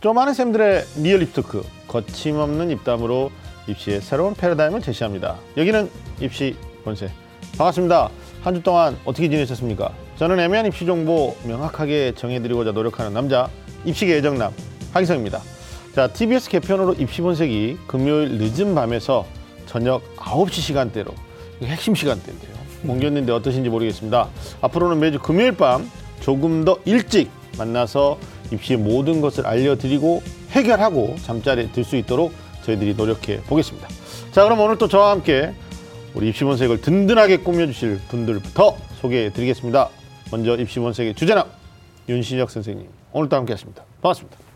좀 많은 쌤들의 real 입시 talk 거침없는 입담으로 입시의 새로운 패러다임을 제시합니다. 여기는 입시 본색 반갑습니다. 한 주 동안 어떻게 지내셨습니까? 저는 애매한 입시 정보 명확하게 정해드리고자 노력하는 남자 입시계 애정남 하기성입니다. 자, TBS 개편으로 입시 본색이 금요일 늦은 밤에서 저녁 9시 시간대로 핵심 시간대인데요. 옮겼는데 어떠신지 모르겠습니다. 앞으로는 매주 금요일 밤 조금 더 일찍 만나서 입시의 모든 것을 알려드리고 해결하고 잠자리에 들 수 있도록 저희들이 노력해 보겠습니다. 자, 그럼 오늘 또 저와 함께 우리 입시본색을 든든하게 꾸며주실 분들부터 소개해 드리겠습니다. 먼저 입시본색의 주제남 윤신혁 선생님 오늘도 함께하십니다. 반갑습니다.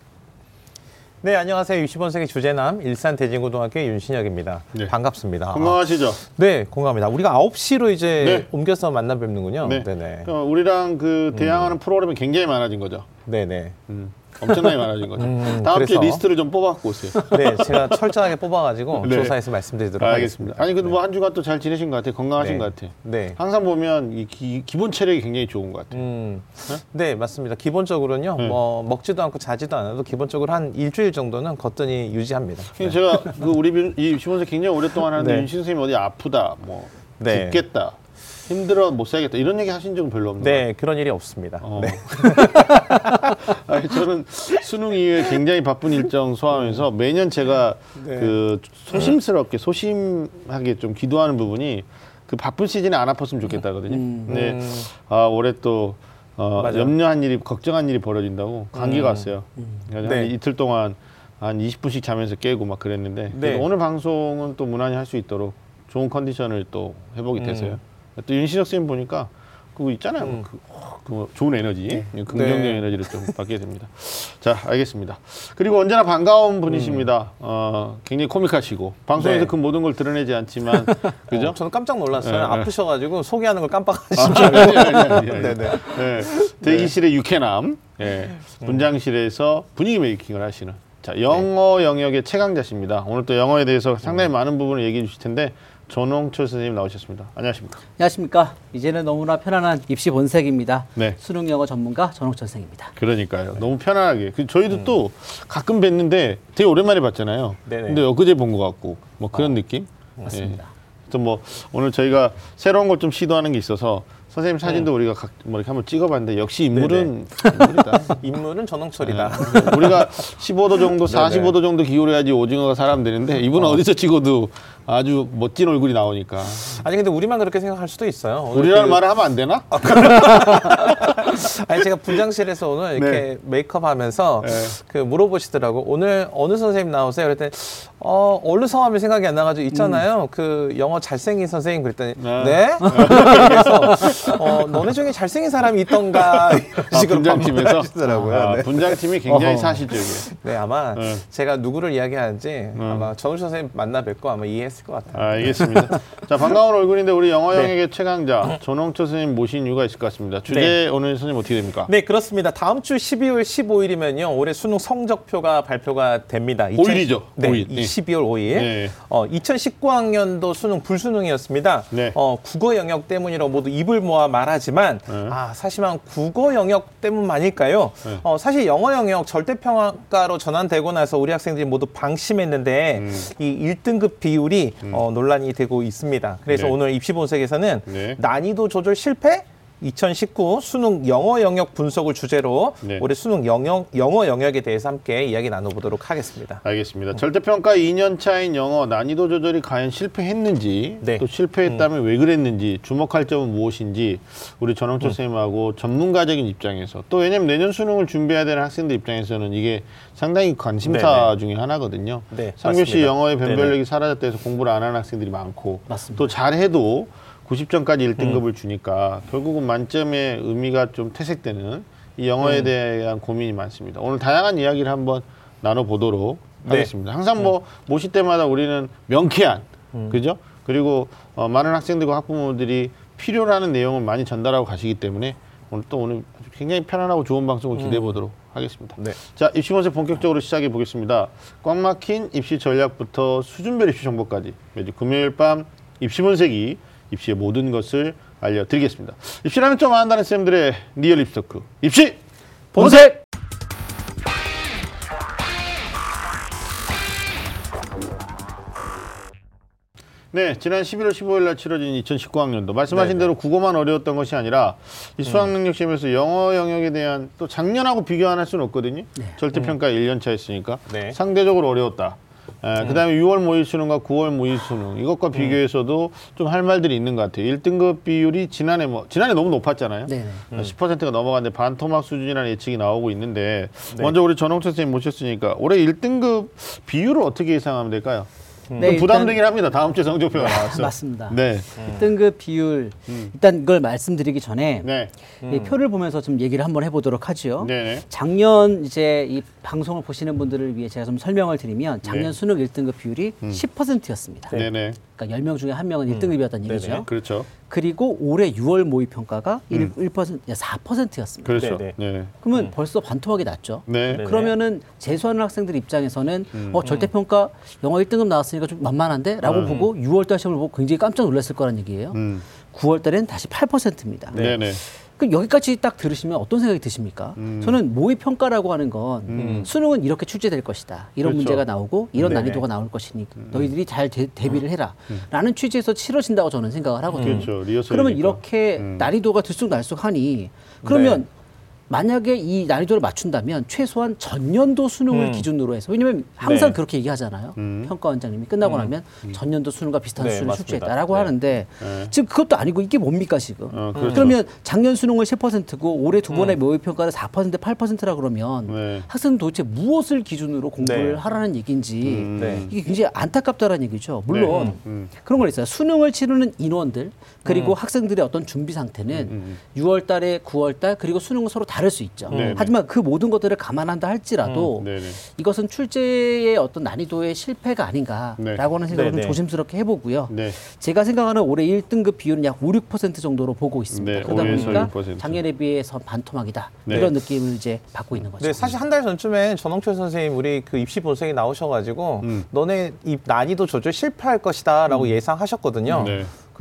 네, 안녕하세요. 60원생의 주제남 일산 대진고등학교의 윤신혁입니다. 네. 반갑습니다. 건강하시죠? 네, 공감합니다. 우리가 9시로 이제 네. 옮겨서 만나 뵙는군요. 네. 네, 네. 어, 우리랑 그 대항하는 프로그램이 굉장히 많아진 거죠. 네, 네. 음, 엄청나게 많아진 거죠. 음, 다음 주에 그래서? 리스트를 좀 뽑아갖고 오세요. 네, 제가 철저하게 뽑아가지고 네. 조사해서 말씀드리도록 하겠습니다. 아니 근데 뭐 한 주간 또 잘 지내신 것 같아요. 건강하신 네. 것 같아요. 네. 항상 보면 이 기, 기본 체력이 굉장히 좋은 것 같아요. 음, 네, 맞습니다. 기본적으로는요, 네. 뭐 먹지도 않고 자지도 않아도 기본적으로 한 일주일 정도는 거뜬히 유지합니다. 네. 근데 제가 그 우리 빈- 이 시원생 굉장히 오랫동안 하는데 네. 윤신 선생님 어디 아프다, 뭐 네. 죽겠다, 힘들어 못 살겠다 이런 얘기 하신 적은 별로 없는 네, 그런 일이 없습니다. 어. 네. 아니, 저는 수능 이후에 굉장히 바쁜 일정 소화하면서 매년 제가 네. 그 소심스럽게 소심하게 좀 기도하는 부분이 그 바쁜 시즌에 안 아팠으면 좋겠다거든요. 근데 음. 아 올해 또 어, 맞아요. 염려한 일이 걱정한 일이 벌어진다고 감기가 음. 왔어요. 그래서 한 네. 이틀 동안 한 20분씩 자면서 깨고 막 그랬는데 네. 오늘 방송은 또 무난히 할 수 있도록 좋은 컨디션을 또 회복이 음. 돼서요. 또 윤신혁 쌤 보니까 그거 있잖아요. 음. 그, 어, 그 좋은 에너지, 긍정적 네. 에너지를 좀 받게 됩니다. 자, 알겠습니다. 그리고 언제나 반가운 분이십니다. 어, 굉장히 코믹하시고 방송에서 음. 네. 그 모든 걸 드러내지 않지만 그죠? 어, 저는 깜짝 놀랐어요. 네, 네. 아프셔가지고 소개하는 걸 깜빡하신 아, 아니. 네네. 네. 대기실의 유쾌남, 예. 분장실에서 분위기 메이킹을 하시는 자 영어 영역의 최강자십니다. 오늘 또 영어에 대해서 상당히 많은 부분을 얘기해 주실 텐데 전홍철 선생님 나오셨습니다. 안녕하십니까? 안녕하십니까. 이제는 너무나 편안한 입시 본색입니다. 네. 수능 영어 전문가 전옥철 선생입니다. 그러니까요. 너무 편안하게. 그 저희도 또 가끔 뵀는데 되게 오랜만에 봤잖아요. 네네. 근데 엊그제 본 것 같고 뭐 그런 느낌? 맞습니다. 또뭐 오늘 저희가 새로운 걸 좀 시도하는 게 있어서 선생님 사진도 우리가 각, 뭐 이렇게 한번 찍어봤는데 역시 인물은 인물이다. 인물은 전홍철이다. 네. 우리가 15도 정도, 네네. 45도 정도 기울여야지 오징어가 사람 되는데 이분은 어. 디서 찍어도 아주 멋진 얼굴이 나오니까 아니 근데 우리만 그렇게 생각할 수도 있어요. 오늘 우리라는 그- 말을 하면 안 되나? 아니 제가 분장실에서 오늘 이렇게 메이크업 하면서 네. 그 물어보시더라고. 오늘 어느 선생님 나오세요? 그랬더니 어 어느 성함이 생각이 안 나가지고 있잖아요. 그 영어 잘생긴 선생님 그랬더니 네. 네. 그래서 어 너네 중에 잘생긴 사람이 있던가 이런 아, 식으로 분장팀에서 반문하시더라고요. 아, 네. 분장팀이 굉장히 어허. 사실적이에요. 네 아마 네. 제가 누구를 이야기하는지 아마 정우 선생님 만나 뵙고 아마 이해했을 것 같아요. 알겠습니다. 자 반가운 얼굴인데 우리 영어 네. 영역의 최강자 전홍철 선생님 모신 이유가 있을 것 같습니다. 주제 네. 오늘 선생님 어떻게 됩니까? 네, 그렇습니다. 다음 주 12월 15일이면요. 올해 수능 성적표가 발표가 됩니다. 2000 오일이죠. 네, 오일. 이 네. 12월 5일. 네. 어, 2019학년도 수능 불수능이었습니다. 네. 어, 국어 영역 때문이라고 모두 입을 모아 말하지만 네. 아, 사실만 국어 영역 때문만일까요? 네. 어, 사실 영어 영역 절대 평가로 전환되고 나서 우리 학생들이 모두 방심했는데 음. 이 1등급 비율이 어, 논란이 되고 있습니다. 그래서 네. 오늘 입시 본색에서는 네. 난이도 조절 실패 2019 수능 영어 영역 분석을 주제로 네. 올해 수능 영역, 영어 영역에 대해서 함께 이야기 나눠보도록 하겠습니다. 알겠습니다. 절대평가 2년 차인 영어 난이도 조절이 과연 실패했는지 네. 또 실패했다면 왜 그랬는지 주목할 점은 무엇인지 우리 전홍철 음. 선생님하고 전문가적인 입장에서 또 왜냐면 내년 수능을 준비해야 되는 학생들 입장에서는 이게 상당히 관심사 네네. 중에 하나거든요. 네, 3교시 맞습니다. 영어의 변별력이 네네. 사라졌다 해서 공부를 안 하는 학생들이 많고 맞습니다. 또 잘해도 90점까지 음. 1등급을 주니까 결국은 만점의 의미가 좀 퇴색되는 이 영어에 음. 대한 고민이 많습니다. 오늘 다양한 이야기를 한번 나눠보도록 네. 하겠습니다. 항상 뭐 모실 때마다 우리는 명쾌한 음. 그죠? 그리고 어, 많은 학생들과 학부모들이 필요로 하는 내용을 많이 전달하고 가시기 때문에 오늘 또 오늘 굉장히 편안하고 좋은 방송을 기대해 보도록 하겠습니다. 네. 자, 입시본색 본격적으로 시작해 보겠습니다. 꽉 막힌 입시 전략부터 수준별 입시 정보까지 매주 금요일 밤 입시본색이 입시의 모든 것을 알려드리겠습니다. 입시라면 좀 안다는 쌤들의 real 입시 talk 입시 본색! 네, 지난 11월 15일 날 치러진 2019학년도 말씀하신 네네. 대로 국어만 어려웠던 것이 아니라 이 수학 음. 능력 시험에서 영어 영역에 대한 또 작년하고 비교할 수는 없거든요. 네. 절대 평가 음. 1년 차였으니까 네. 상대적으로 어려웠다. 에, 그다음에 6월 모의 수능과 9월 모의 수능 이것과 비교해서도 좀 할 말들이 있는 것 같아요. 1등급 비율이 지난해 뭐 지난해 너무 높았잖아요. 네네. 10%가 넘어갔는데 반토막 수준이라는 예측이 나오고 있는데 먼저 우리 전홍철 선생님 모셨으니까 올해 1등급 비율을 어떻게 예상하면 될까요? 네, 좀 부담되긴 합니다. 다음 주에 성적표가 나왔어. 맞습니다. 네. 등급 비율 일단 이걸 말씀드리기 전에 네. 이 표를 보면서 좀 얘기를 한번 해보도록 하죠. 네네. 작년 이제 이 방송을 보시는 분들을 위해 제가 좀 설명을 드리면 작년 네. 수능 1등급 비율이 10%였습니다. 네. 네 그러니까 10명 중에 한 명은 1등급이었다는 얘기죠. 네네. 그렇죠. 그리고 올해 6월 모의 평가가 1, 1% 4%였습니다. 그렇죠. 네네. 네. 그러면 벌써 반토막이 났죠. 네. 그러면은 재수하는 학생들 입장에서는 어 절대 평가 영어 1등급 나왔으니까 좀 만만한데라고 보고 6월 달 시험을 보고 굉장히 깜짝 놀랐을 거란 얘기예요. 음. 9월달에는 다시 8%입니다. 네. 네. 그럼 여기까지 딱 들으시면 어떤 생각이 드십니까? 음. 저는 모의 평가라고 하는 건 수능은 이렇게 출제될 것이다. 이런 그렇죠. 문제가 나오고 이런 네네. 난이도가 나올 것이니까 너희들이 잘 대, 대비를 해라라는 취지에서 치러진다고 저는 생각을 하거든요. 그렇죠. 그러면 이렇게 음. 난이도가 들쑥날쑥하니 그러면 네. 만약에 이 난이도를 맞춘다면 최소한 전년도 수능을 음. 기준으로 해서 왜냐면 항상 네. 그렇게 얘기하잖아요. 음. 평가원장님이 끝나고 나면 전년도 수능과 비슷한 네, 수준을 맞습니다. 출제했다라고 네. 하는데 네. 지금 그것도 아니고 이게 뭡니까 지금? 어, 그렇죠. 그러면 작년 수능을 10%고 올해 두 번의 모의 평가를 4% 8%라 그러면 네. 학생은 도대체 무엇을 기준으로 공부를 네. 하라는 얘기인지 음. 네. 이게 굉장히 안타깝다라는 얘기죠. 물론 네. 음. 그런 걸 있어요. 수능을 치르는 인원들 그리고 학생들의 어떤 준비 상태는 음. 6월 달에 9월 달 그리고 수능은 서로 다를 수 있죠. 네, 하지만 그 모든 것들을 감안한다 할지라도 네. 네. 이것은 출제의 어떤 난이도의 실패가 아닌가라고 네. 하는 생각을 좀. 조심스럽게 해보고요. 네. 제가 생각하는 올해 1등급 비율은 약 5, 6% 정도로 보고 있습니다. 네, 그러다 5에서 보니까 6%. 작년에 비해서 반토막이다. 네. 이런 느낌을 이제 받고 있는 거죠. 네, 사실 한 달 전쯤에 전홍철 선생님 우리 그 입시 본색에 나오셔가지고 음. 너네 이 난이도 조절 실패할 것이다라고 예상하셨거든요.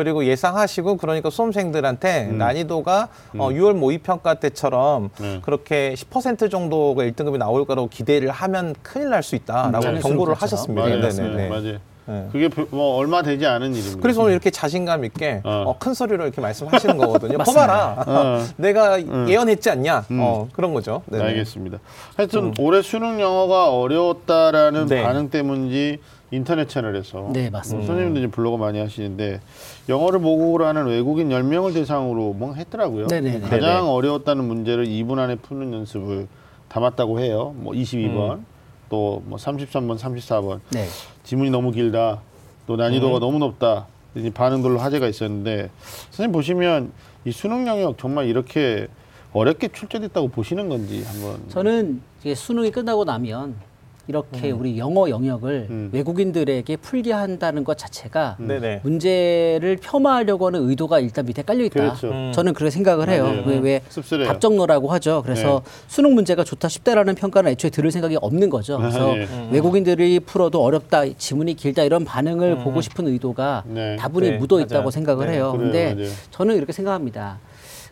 네. 그리고 예상하시고 그러니까 수험생들한테 난이도가 어, 6월 모의 평가 때처럼 네. 그렇게 10% 정도가 1등급이 나올 거라고 기대를 하면 큰일 날 수 있다라고 네. 경고를 그렇죠. 하셨습니다. 맞아요. 네네네. 네. 맞아요. 네. 그게 별- 뭐 얼마 되지 않은 일입니다. 그래서 오늘 이렇게 자신감 있게 어. 어, 큰 소리로 이렇게 말씀하시는 거거든요. 봐봐라, 어. 내가 예언했지 않냐? 어, 그런 거죠. 네네. 알겠습니다. 하여튼 올해 수능 영어가 어려웠다라는 네. 반응 때문인지 인터넷 채널에서 네, 맞습니다. 선생님도 이제 블로그 많이 하시는데 영어를 모국어로 하는 외국인 10명을 대상으로 뭔가 했더라고요. 네네네. 가장 네네. 어려웠다는 문제를 2분 안에 푸는 연습을 담았다고 해요. 뭐 22번, 또뭐 33번, 34번. 네. 지문이 너무 길다. 또 난이도가 너무 높다. 이 반응들로 화제가 있었는데 선생님 보시면 이 수능 영역 정말 이렇게 어렵게 출제됐다고 보시는 건지 한번 저는 이게 수능이 끝나고 나면 이렇게 우리 영어 영역을 음. 외국인들에게 풀게 한다는 것 자체가 네네. 문제를 폄하하려고 하는 의도가 일단 밑에 깔려 있다. 그렇죠. 음. 저는 그렇게 생각을 해요. 맞아요. 왜, 왜 씁쓸해요. 답정너라고 하죠. 그래서 수능 문제가 좋다 쉽다라는 평가는 애초에 들을 생각이 없는 거죠. 그래서 예. 외국인들이 풀어도 어렵다, 지문이 길다 이런 반응을 보고 싶은 의도가 네. 다분히 네, 묻어 있다고 맞아요. 생각을 네, 해요. 그래요, 근데 맞아요. 저는 이렇게 생각합니다.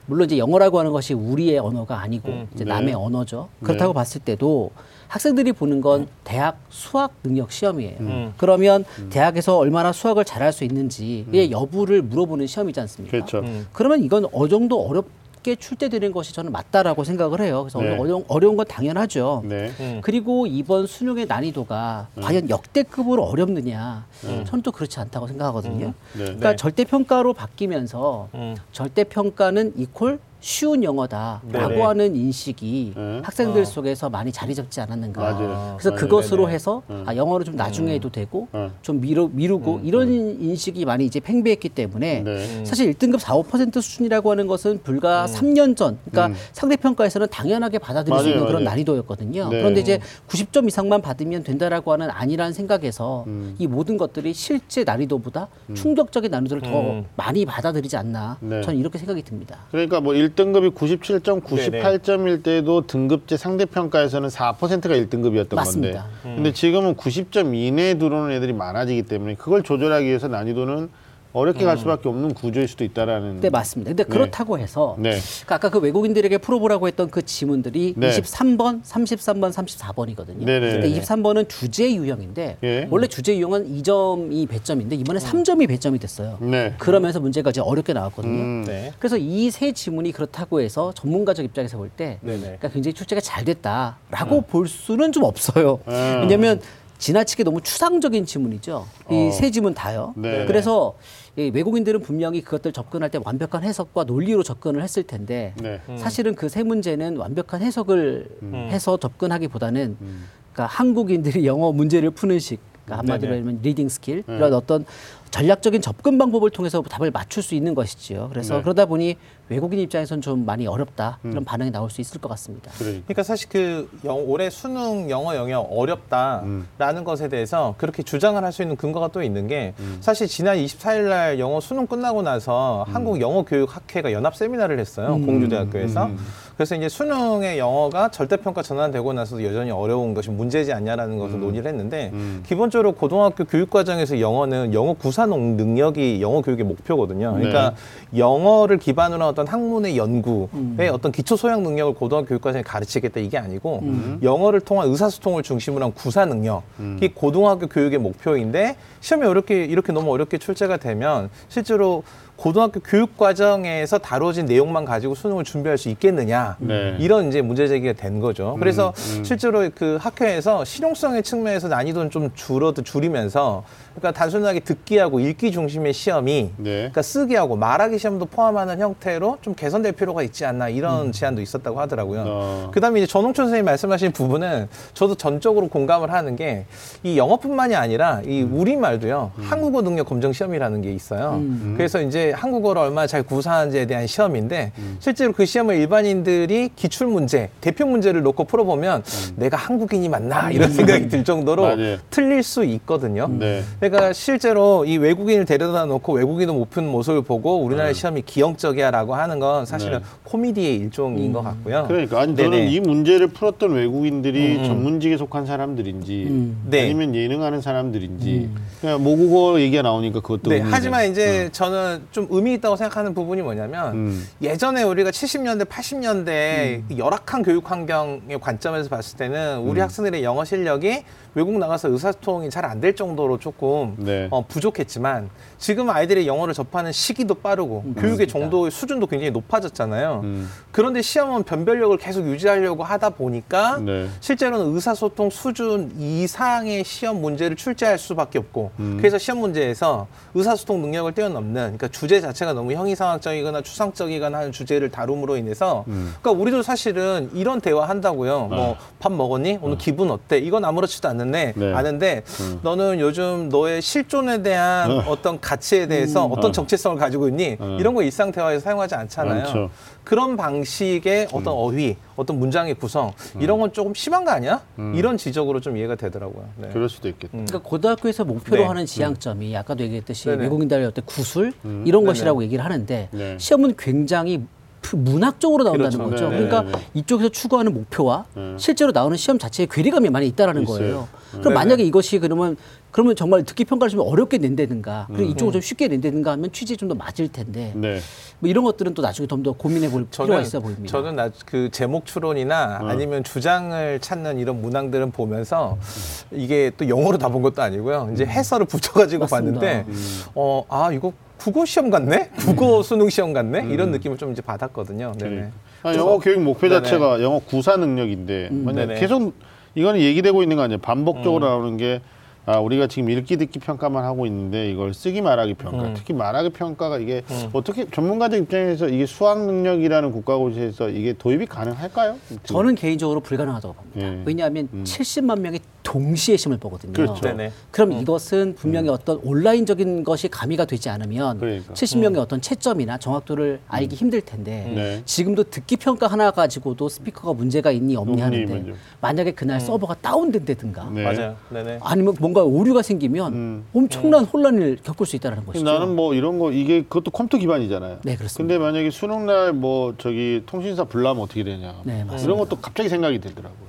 물론 이제 영어라고 하는 것이 우리의 언어가 아니고 이제 네. 남의 언어죠. 그렇다고 봤을 때도 학생들이 보는 건 대학 수학 능력 시험이에요. 음. 그러면 대학에서 얼마나 수학을 잘할 수 있는지의 여부를 물어보는 시험이지 않습니까? 그렇죠. 음. 그러면 이건 어느 정도 어렵게 출제되는 것이 저는 맞다라고 생각을 해요. 그래서 네. 어려운, 어려운 건 당연하죠. 네. 음. 그리고 이번 수능의 난이도가 과연 역대급으로 어렵느냐? 저는 또 그렇지 않다고 생각하거든요. 네. 그러니까 네. 절대평가로 바뀌면서 음. 절대평가는 이퀄 쉬운 영어다라고 네네. 하는 인식이 네. 학생들 어. 속에서 많이 자리 잡지 않았는가. 맞아요. 그래서 맞아요. 그것으로 네네. 해서 아, 영어를 좀 나중에 해도 되고 어. 좀 미루, 미루고 이런 인식이 많이 이제 팽배했기 때문에 네. 사실 1등급 4, 5% 수준이라고 하는 것은 불과 3년 전, 그러니까 음. 상대평가에서는 당연하게 받아들일 수 맞아요, 있는 그런. 난이도였거든요. 네. 그런데 이제 90점 이상만 받으면 된다라고 하는 아니라는 생각에서 음. 이 모든 것들이 실제 난이도보다 충격적인 난이도를 더 음. 많이 받아들이지 않나. 네. 저는 이렇게 생각이 듭니다. 그러니까 뭐 1등급이 97점, 98점일 때도 등급제 상대평가에서는 4%가 1등급이었던 맞습니다. 건데 근데 지금은 90점 이내에 들어오는 애들이 많아지기 때문에 그걸 조절하기 위해서 난이도는 어렵게 갈 수밖에 없는 구조일 수도 있다라는. 네, 맞습니다. 근데 네. 그렇다고 해서 네. 그러니까 아까 그 외국인들에게 풀어보라고 했던 그 지문들이 네. 23번, 33번, 34번이거든요. 네네. 근데 23번은 주제 유형인데 예. 원래 주제 유형은 2점이 배점인데 이번에 3점이 배점이 됐어요. 네. 그러면서 문제가 이제 어렵게 나왔거든요. 음. 네. 그래서 이 세 지문이 그렇다고 해서 전문가적 입장에서 볼 때 네네. 그러니까 굉장히 출제가 잘 됐다라고 볼 수는 좀 없어요. 음. 왜냐하면 지나치게 너무 추상적인 지문이죠. 이 어. 세 지문 다요. 네. 그래서 이 외국인들은 분명히 그것들 접근할 때 완벽한 해석과 논리로 접근을 했을 텐데 네. 사실은 그 세 문제는 완벽한 해석을 해서 접근하기보다는 그러니까 한국인들이 영어 문제를 푸는 식, 그러니까 한마디로 네네. 하면 reading skill 이런 어떤 전략적인 접근 방법을 통해서 답을 맞출 수 있는 것이지요. 그래서 네. 그러다 보니 외국인 입장에서는 좀 많이 어렵다 이런 반응이 나올 수 있을 것 같습니다. 그러니까. 그러니까 사실 그 영- 올해 수능 영어 영역 어렵다라는 것에 대해서 그렇게 주장을 할 수 있는 근거가 또 있는 게 사실 지난 24일 날 영어 수능 끝나고 나서 한국 영어 교육 학회가 연합 세미나를 했어요. 공주대학교에서. 그래서 이제 수능의 영어가 절대평가 전환되고 나서도 여전히 어려운 것이 문제지 않냐라는 것을 논의를 했는데 기본적으로 고등학교 교육 과정에서 영어는 영어 구사 농- 능력이 영어 교육의 목표거든요. 그러니까 영어를 기반으로 한 어떤 학문의 연구의 어떤 기초 소양 능력을 고등학교 교육 과정에 가르치겠다 이게 아니고 영어를 통한 의사소통을 중심으로 한 구사 능력이 고등학교 교육의 목표인데 시험이 어렵게 이렇게 너무 어렵게 출제가 되면 실제로 고등학교 교육 과정에서 다뤄진 내용만 가지고 수능을 준비할 수 있겠느냐 네. 이런 이제 문제 제기가 된 거죠. 그래서 실제로 그 학회에서 실용성의 측면에서 난이도는 좀 줄어도 줄이면서 그러니까 단순하게 듣기하고 읽기 중심의 시험이 네. 그러니까 쓰기하고 말하기 시험도 포함하는 형태로 좀 개선될 필요가 있지 않나 이런 제안도 있었다고 하더라고요. 어. 그다음에 이제 전홍천 선생님 말씀하신 부분은 저도 전적으로 공감을 하는 게 이 영어뿐만이 아니라 이 우리말도요 한국어 능력 검정 시험이라는 게 있어요. 그래서 이제 한국어를 얼마나 잘 구사하는지에 대한 시험인데 실제로 그 시험을 일반인들이 기출 문제, 대표 문제를 놓고 풀어보면 내가 한국인이 맞나 이런 생각이 들 정도로 맞아요. 틀릴 수 있거든요. 네. 그러니까 실제로 이 외국인을 데려다 놓고 외국인을 못 푸는 모습을 보고 우리나라 시험이 기형적이야라고 하는 건 사실은 네. 코미디의 일종인 것 같고요. 그러니까 아니 저는 네네. 음, 이 문제를 풀었던 외국인들이 전문직에 속한 사람들인지 네. 음. 아니면 예능하는 사람들인지 그냥 모국어 얘기가 나오니까 그것도 네. 하지만 이제 저는 좀 의미 있다고 생각하는 부분이 뭐냐면 음. 예전에 우리가 70년대, 80년대 열악한 교육 환경의 관점에서 봤을 때는 음. 우리 학생들의 영어 실력이 외국 나가서 의사소통이 잘 안 될 정도로 조금 네. 어, 부족했지만 지금 아이들이 영어를 접하는 시기도 빠르고 교육의 정도의 수준도 굉장히 높아졌잖아요. 음. 그런데 시험은 변별력을 계속 유지하려고 하다 보니까 네. 실제로는 의사소통 수준 이상의 시험 문제를 출제할 수밖에 없고 음. 그래서 시험 문제에서 의사소통 능력을 뛰어넘는 그러니까 주제 자체가 너무 형이상학적이거나 추상적이거나 하는 주제를 다룸으로 인해서 음. 그러니까 우리도 사실은 이런 대화 한다고요. 뭐밥 먹었니? 오늘 기분 어때? 이건 아무렇지도 않는데 네. 아는데 너는 요즘 너의 실존에 대한 어떤 가치에 대해서 어떤 어. 정체성을 가지고 있니? 어. 이런 거 일상 대화에서 사용하지 않잖아요. 않죠. 그런 방식의 어떤 어휘, 어떤 문장의 구성 이런 건 조금 심한 거 아니야? 이런 지적으로 좀 이해가 되더라고요. 네. 그럴 수도 있겠다. 그러니까 고등학교에서 목표로 네. 하는 지향점이 아까도 얘기했듯이 네네. 외국인들의 어떤 구술 이런 것이라고 얘기를 하는데 네. 시험은 굉장히 프- 문학적으로 나온다는 그렇죠. 거죠. 네네. 그러니까 네네. 이쪽에서 추구하는 목표와 네. 실제로 나오는 시험 자체에 괴리감이 많이 있다라는 있어요. 거예요. 네. 그럼 만약에 이것이 그러면 그러면 정말 듣기 평가를 좀 어렵게 낸다든가 그리고 이쪽을 좀 쉽게 낸다든가 하면 취지에 좀 더 맞을 텐데 네. 뭐 이런 것들은 또 나중에 좀 더 고민해 볼 필요가 있어 보입니다. 저는 나, 그 제목 추론이나 아니면 주장을 찾는 이런 문항들은 보면서 이게 또 영어로 다 본 것도 아니고요. 이제 해설을 붙여가지고 맞습니다. 봤는데, 어, 아, 이거 국어 시험 같네? 국어 수능 시험 같네? 이런 느낌을 좀 이제 받았거든요. 네네. 그러니까. 아, 영어 교육 목표 네네. 자체가 영어 구사 능력인데 만약 네네. 계속 이거는 얘기되고 있는 거 아니에요. 반복적으로 나오는 게 아, 우리가 지금 읽기 듣기 평가만 하고 있는데 이걸 쓰기 말하기 평가, 특히 말하기 평가가 이게 어떻게 전문가들 입장에서 이게 수학 능력이라는 국가고시에서 이게 도입이 가능할까요? 저는 개인적으로 불가능하다고 봅니다. 예. 왜냐하면 70만 명이 동시에 시험을 보거든요. 그렇죠. 네네. 그럼 이것은 분명히 어떤 온라인적인 것이 가미가 되지 않으면 그러니까. 70명의 어떤 채점이나 정확도를 알기 힘들 텐데 네. 지금도 듣기 평가 하나 가지고도 스피커가 문제가 있니 없니 하는데. 만약에 그날 서버가 다운된다든가 네. 맞아요. 네네. 아니면 뭔가 오류가 생기면 음. 엄청난 혼란을 겪을 수 있다는 것이죠. 나는 뭐 이런 거 이게 그것도 컴퓨터 기반이잖아요. 네, 그렇습니다. 근데 만약에 수능 날 뭐 저기 통신사 불나면 어떻게 되냐. 네, 맞습니다. 이런 것도 갑자기 생각이 들더라고요.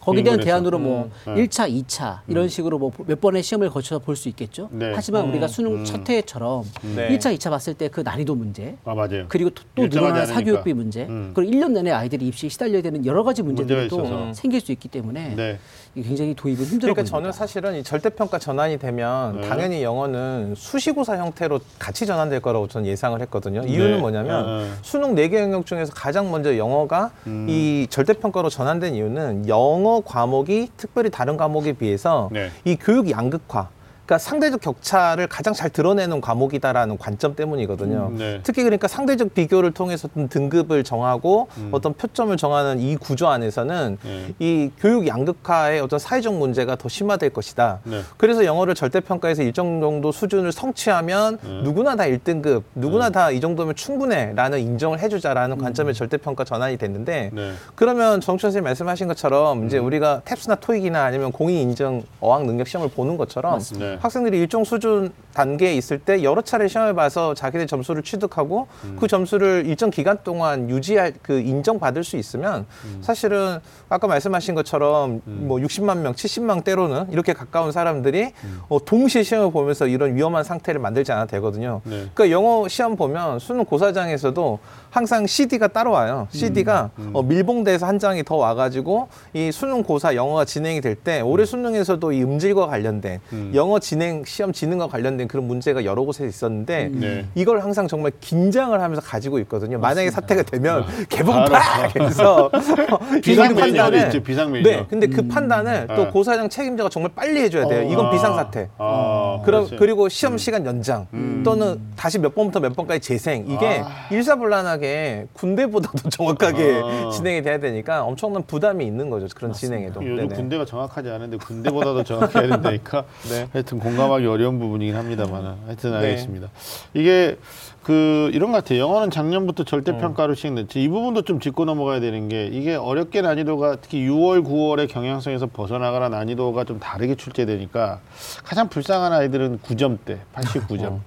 거기에 대한. 대안으로 뭐 음. 일 1차, 2차 이런 식으로 뭐 몇 번의 시험을 거쳐서 볼 수 있겠죠. 네. 하지만 우리가 수능 첫 해처럼 네. 일 1차, 2차 봤을 때 그 난이도 문제 아 맞아요. 그리고 또, 또 늘어나는. 사교육비 문제 음. 그리고 1년 내내 아이들이 입시에 시달려야 되는 여러 가지 문제들이 또 있어서. 생길 수 있기 때문에 네. 굉장히 도입은 힘들어 그러니까 보입니다. 저는 사실은 이 절대평가 전환이 되면 네. 당연히 영어는 수시고사 형태로 같이 전환될 거라고 저는 예상을 했거든요. 이유는 네. 뭐냐면 어, 어. 수능 네 개 영역 중에서 가장 먼저 영어가 음. 이 절대평가로 전환된 이유는 영어 과목이 특별히 다른 과목에 비해서 네. 이 교육 양극화 그러니까 상대적 격차를 가장 잘 드러내는 과목이다라는 관점 때문이거든요. 음, 네. 특히 그러니까 상대적 비교를 통해서 등급을 정하고 음. 어떤 표점을 정하는 이 구조 안에서는 네. 이 교육 양극화의 어떤 사회적 문제가 더 심화될 것이다. 네. 그래서 영어를 절대평가에서 일정 정도 수준을 성취하면 네. 누구나 다 1등급, 누구나 다 이 정도면 충분해라는 인정을 해주자라는 관점의 절대평가 전환이 됐는데 네. 그러면 정춘 선생님 말씀하신 것처럼 음. 이제 우리가 탭스나 토익이나 아니면 공인 인증 어학 능력 시험을 보는 것처럼 맞습니다. 네. 학생들이 일정 수준 단계에 있을 때 여러 차례 시험을 봐서 자기들 점수를 취득하고 음. 그 점수를 일정 기간 동안 유지할 그 인정받을 수 있으면 음. 사실은 아까 말씀하신 것처럼 뭐 60만 명, 70만 때로는 이렇게 가까운 사람들이 음. 어, 동시에 시험을 보면서 이런 위험한 상태를 만들지 않아도 되거든요. 네. 그러니까 영어 시험 보면 수능 고사장에서도 항상 CD가 따로 와요. CD가 음. 어, 밀봉돼서 한 장이 더 와가지고 이 수능 고사 영어가 진행이 될 때 올해 수능에서도 이 음질과 관련된 음. 영어 진행 시험 진행과 관련된 그런 문제가 여러 곳에 있었는데 네. 이걸 항상 정말 긴장을 하면서 가지고 있거든요. 만약에 사태가 되면 개봉 바로. 팍 해서 비상 판단을- 있죠, 비상. 네, 근데 그 판단을 또 네. 고사장 책임자가 정말 빨리 해줘야 돼요. 이건 아. 비상 사태. 아, 그럼. 그리고 시험 시간 연장 또는 다시 몇 번부터 몇 번까지 재생 이게 아. 일사불란하게 군대보다도 정확하게 아. 진행이 돼야 되니까 엄청난 부담이 있는 거죠 그런 진행에도. 요즘 네네. 군대가 정확하지 않은데 군대보다도 정확해야 된다니까 네. 하여튼 공감하기 어려운 부분이긴 합니다만 하여튼 네. 알겠습니다. 이게 그 이런 것 같아요. 영어는 작년부터 절대 음. 평가로 시행됐지. 이 부분도 좀 짚고 넘어가야 되는 게 이게 어렵게 난이도가 특히 6월, 9월의 경향성에서 벗어나가라 난이도가 좀 다르게 출제되니까 가장 불쌍한 아이들은 9점대, 89점대,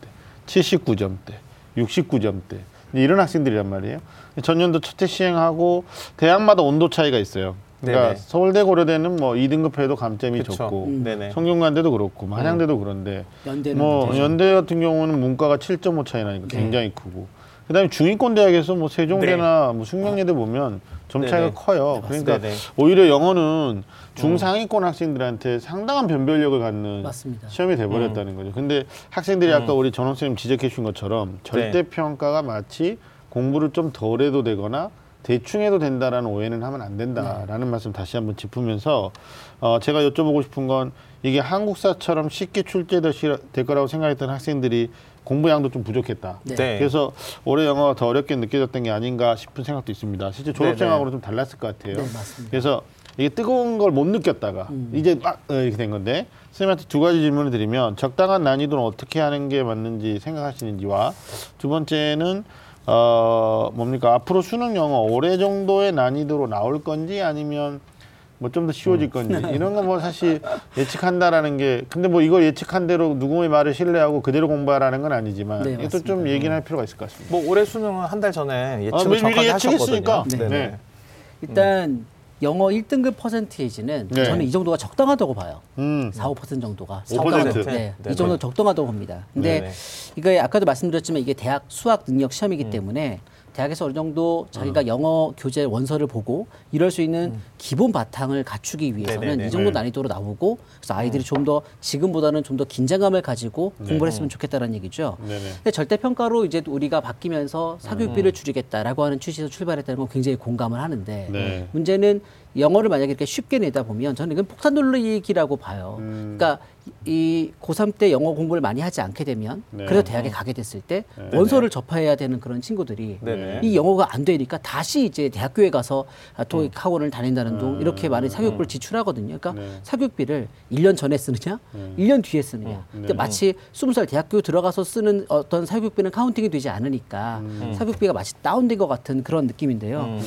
79점대, 69점대 이런 학생들이란 말이에요. 전년도 첫해 시행하고 대학마다 온도 차이가 있어요. 그러니까 네네. 서울대 고려대는 뭐 2등급 해도 감점이 그쵸. 좋고 음. 성균관대도 그렇고 뭐 한양대도 그런데 연대는 뭐. 연대 같은 경우는 문과가 7.5 차이 나니까 굉장히 크고 그다음에 중위권 대학에서 뭐 세종대나 뭐 숙명여대 보면 점 차이가 네네. 커요. 그러니까 네네. 오히려 영어는 중상위권 학생들한테 상당한 변별력을 갖는 맞습니다. 시험이 돼버렸다는 거죠. 근데 학생들이 아까 우리 전원 선생님 지적해 주신 것처럼 절대 평가가 마치 공부를 좀 덜해도 되거나 대충 해도 된다라는 오해는 하면 안 된다라는 말씀 다시 한번 짚으면서 어, 제가 여쭤보고 싶은 건 이게 한국사처럼 쉽게 출제될 거라고 생각했던 학생들이 공부량도 좀 부족했다. 네. 네. 그래서 올해 영어가 더 어렵게 느껴졌던 게 아닌가 싶은 생각도 있습니다. 실제 졸업생하고는 좀 달랐을 것 같아요. 네, 맞습니다. 그래서 이게 뜨거운 걸 못 느꼈다가 이제 막 어, 이렇게 된 건데 선생님한테 두 가지 질문을 드리면 적당한 난이도는 어떻게 하는 게 맞는지 생각하시는지와 두 번째는 어 뭡니까 앞으로 수능 영어 올해 정도의 난이도로 나올 건지 아니면 뭐 좀 더 쉬워질 건지 이런 건 뭐 사실 예측한다라는 게 근데 뭐 이걸 예측한 대로 누구의 말을 신뢰하고 그대로 공부하라는 건 아니지만 네, 이것도 좀 얘기를 할 필요가 있을 것 같습니다. 뭐 올해 수능은 한 달 전에 아, 예측을 미리 정확하게 예측했으니까. 하셨거든요. 네. 네네. 일단 영어 1등급 퍼센테이지는 네. 저는 이 정도가 적당하다고 봐요. 음. 4, 5% 정도가 5%? 적당하다고. 네, 네네. 이 정도 적당하다고 봅니다. 근데 네네. 이거 아까도 말씀드렸지만 이게 대학 수학 능력 시험이기 때문에 대학에서 어느 정도 자기가 영어 교재 원서를 보고 이럴 수 있는 기본 바탕을 갖추기 위해서는 네네네. 이 정도 네. 난이도로 나오고 그래서 아이들이 좀더 지금보다는 좀 더 긴장감을 가지고 공부를 했으면 좋겠다는 얘기죠. 네네. 근데 절대 평가로 이제 우리가 바뀌면서 사교육비를 줄이겠다라고 하는 취지에서 출발했다는 건 굉장히 공감을 하는데 네. 문제는 영어를 만약에 이렇게 쉽게 내다 보면 저는 이건 폭탄 돌리기라고 봐요. 음. 그러니까 이 고3 때 영어 공부를 많이 하지 않게 되면 네. 그래서 대학에 가게 됐을 때 원서를 접해야 되는 그런 친구들이 네네. 이 영어가 안 되니까 다시 이제 대학교에 가서 아, 토익 학원을 다닌다는 둥 이렇게 많은 사교육비를 지출하거든요. 그러니까 음. 네. 사교육비를 1년 전에 쓰느냐, 1년 뒤에 쓰느냐. 그러니까 마치 20살 대학교 들어가서 쓰는 어떤 사교육비는 counting이 되지 않으니까 음. 사교육비가 마치 다운된 것 같은 그런 느낌인데요. 음.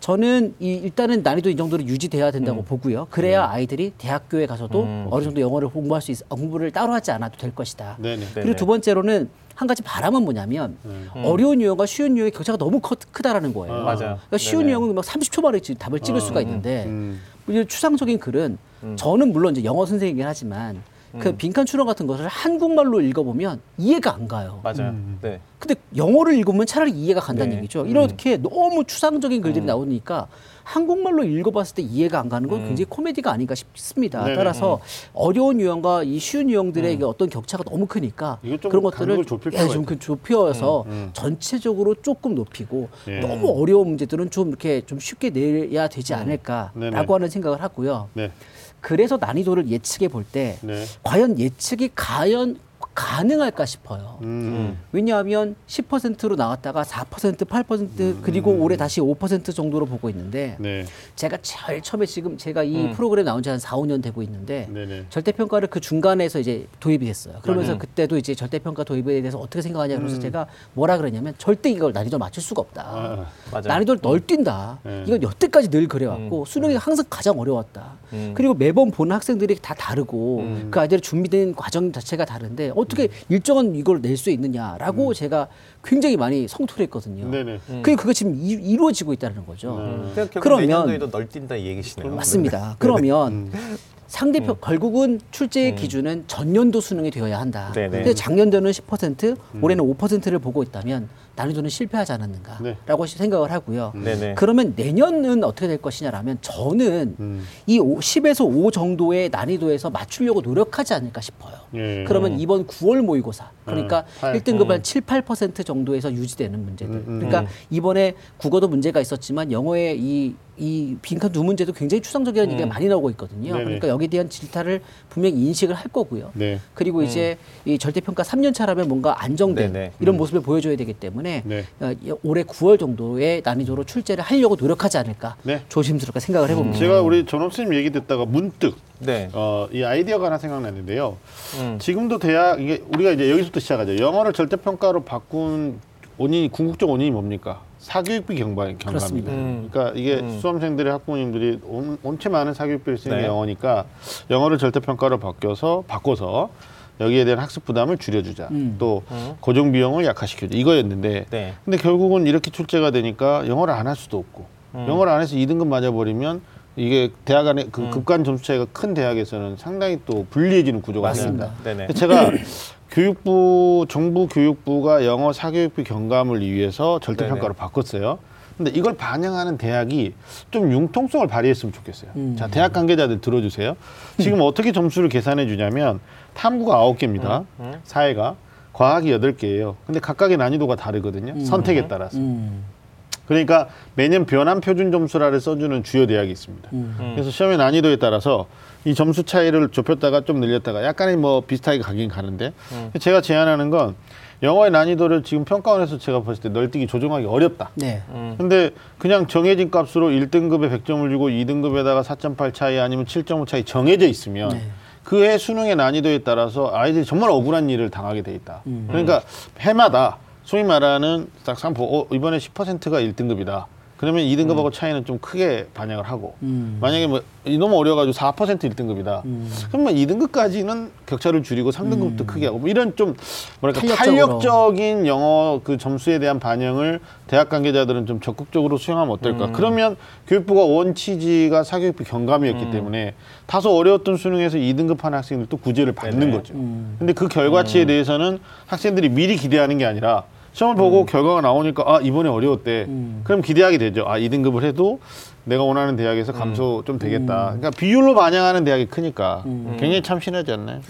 저는 이 일단은 난이도 이 정도로 유지돼야 된다고 보고요. 그래야 네. 아이들이 대학교에 가서도 음. 어느 정도 영어를 공부할 수 있, 어, 공부를 따로 하지 않아도 될 것이다. 네네. 네. 그리고 두 번째로는 한 가지 바람은 뭐냐면 어려운 유형과 쉬운 유형의 격차가 너무 커, 크다라는 거예요. 음. 맞아요. 그러니까 쉬운 네네. 유형은 막 30초 만에 지- 답을 찍을 수가 있는데 음. 이제 추상적인 글은 저는 물론 이제 영어 선생이긴 하지만 그 빈칸 추론 같은 것을 한국말로 읽어보면 이해가 안 가요. 맞아요. 네. 근데 영어를 읽으면 차라리 이해가 간다는 네. 얘기죠. 이렇게 너무 추상적인 글들이 나오니까 한국말로 읽어봤을 때 이해가 안 가는 건 굉장히 코미디가 아닌가 싶습니다. 네네. 따라서 어려운 유형과 이 쉬운 유형들의 이게 어떤 격차가 너무 크니까 그런 것들을 좁힐 예, 좀. 그 좁혀서 전체적으로 조금 높이고 예. 너무 어려운 문제들은 좀 이렇게 좀 쉽게 내야 되지 네네. 않을까라고 하는 생각을 하고요. 네. 그래서 난이도를 예측해 볼때 네. 과연 예측이 과연 가능할까 싶어요. 음. 왜냐하면 10%로 나왔다가 4%, 8% 그리고 올해 다시 5% 정도로 보고 있는데 네. 제가 제일 처음에 지금 제가 이 프로그램 나온 지 한 4, 5년 되고 있는데 네네. 절대평가를 그 중간에서 이제 도입이 됐어요. 그러면서 맞아요. 그때도 이제 절대평가 도입에 대해서 어떻게 생각하냐 그래서 제가 뭐라 그러냐면 절대 이걸 난이도 맞출 수가 없다. 아. 난이도를 널뛴다. 네. 이건 여태까지 늘 그래왔고 수능이 항상 가장 어려웠다. 그리고 매번 보는 학생들이 다 다르고 그 아이들의 준비된 과정 자체가 다른데 어 떻게 일정한 이걸 낼 수 있느냐라고 제가 굉장히 많이 성토를 했거든요. 네네. 그게 그거 지금 이, 이루어지고 있다는 거죠. 결국 그러면- 내년도에도 널뛴다 이 얘기시네요. 맞습니다. 그러면 상대평 결국은 출제의 기준은 전년도 수능이 되어야 한다. 네네. 근데 작년도는 10%, 올해는 5%를 보고 있다면 난이도는 실패하지 네. 않았는가라고 생각을 하고요. 네네. 그러면 내년은 어떻게 될 것이냐라면 저는 음. 이 10에서 5 정도의 난이도에서 맞추려고 노력하지 않을까 싶어요. 예. 그러면 이번 9월 모의고사 그러니까 팔. 1등급 한 7, 8% 정도에서 유지되는 문제들. 음, 음, 그러니까 이번에 국어도 문제가 있었지만 영어의 이, 이 빈칸 두 문제도 굉장히 추상적이라는 얘기가 많이 나오고 있거든요. 네네. 그러니까 여기에 대한 질타를 분명히 인식을 할 거고요. 네. 그리고 이제 이 절대평가 3년 차라면 뭔가 안정된 네네. 이런 모습을 보여줘야 되기 때문에 네. 어, 올해 9월 정도의 난이도로 출제를 하려고 노력하지 않을까 네. 조심스럽게 생각을 해봅니다. 제가 우리 전업 선생님 얘기 듣다가 문득 네. 어, 이 아이디어가 하나 생각났는데요. 음. 지금도 대학 이게 우리가 이제 여기서부터 시작하죠. 영어를 절대 평가로 바꾼 원인이 궁극적 원인이 뭡니까? 사교육비 경과, 경과입니다. 그렇습니다. 음. 그러니까 이게 수험생들이 학부모님들이 온, 온체 많은 사교육비를 쓰는 게 네. 영어니까 영어를 절대 평가로 바뀌어서 바꿔서 여기에 대한 학습 부담을 줄여주자. 음. 또 고정 비용을 약화시켜주자. 이거였는데 네. 근데 결국은 이렇게 출제가 되니까 영어를 안 할 수도 없고 음. 영어를 안 해서 2등급 맞아버리면 이게 대학 안에 그 음. 급간 점수 차이가 큰 대학에서는 상당히 또 불리해지는 구조가 맞습니다. 네네. 제가 교육부 정부 교육부가 영어 사교육비 경감을 위해서 절대 평가로 네네. 바꿨어요. 근데 이걸 반영하는 대학이 좀 융통성을 발휘했으면 좋겠어요. 음. 자, 대학 관계자들 들어주세요. 지금 어떻게 점수를 계산해 주냐면 탐구가 아홉 개입니다. 음. 사회가 과학이 여덟 개예요. 근데 각각의 난이도가 다르거든요. 선택에 따라서. 음, 그러니까 매년 변환 표준 점수라를 써주는 주요 대학이 있습니다. 음. 그래서 시험의 난이도에 따라서 이 점수 차이를 좁혔다가 좀 늘렸다가 약간의 뭐 비슷하게 가긴 가는데 제가 제안하는 건 영어의 난이도를 지금 평가원에서 제가 봤을 때 널뛰기 조정하기 어렵다. 네. 음. 근데 그냥 정해진 값으로 1등급에 100점을 주고 2등급에다가 4.8 차이 아니면 7.5 차이 정해져 있으면 네. 그해 수능의 난이도에 따라서 아이들이 정말 억울한 일을 당하게 돼 있다. 그러니까 해마다 소위 말하는 딱 삼포 어, 이번에 10%가 1등급이다. 그러면 2등급하고 차이는 좀 크게 반영을 하고 음. 만약에 뭐이 너무 어려가지고 4% 1등급이다. 그러면 2등급까지는 격차를 줄이고 3등급도 크게 하고 뭐 이런 좀 뭐랄까 음. 탄력적으로. 탄력적인 영어 그 점수에 대한 반영을 대학 관계자들은 좀 적극적으로 수용하면 어떨까? 음. 그러면 교육부가 원 취지가 사교육비 경감이었기 음. 때문에 다소 어려웠던 수능에서 2등급 하는 학생들도 구제를 받는 네네. 거죠. 음. 근데 그 결과치에 대해서는 학생들이 미리 기대하는 게 아니라 시험을 보고 결과가 나오니까 아 이번에 어려웠대. 음. 그럼 기대하게 되죠. 아 2등급을 해도 내가 원하는 대학에서 감소 좀 되겠다. 그러니까 비율로 반영하는 대학이 크니까 굉장히 참신하지 않나요?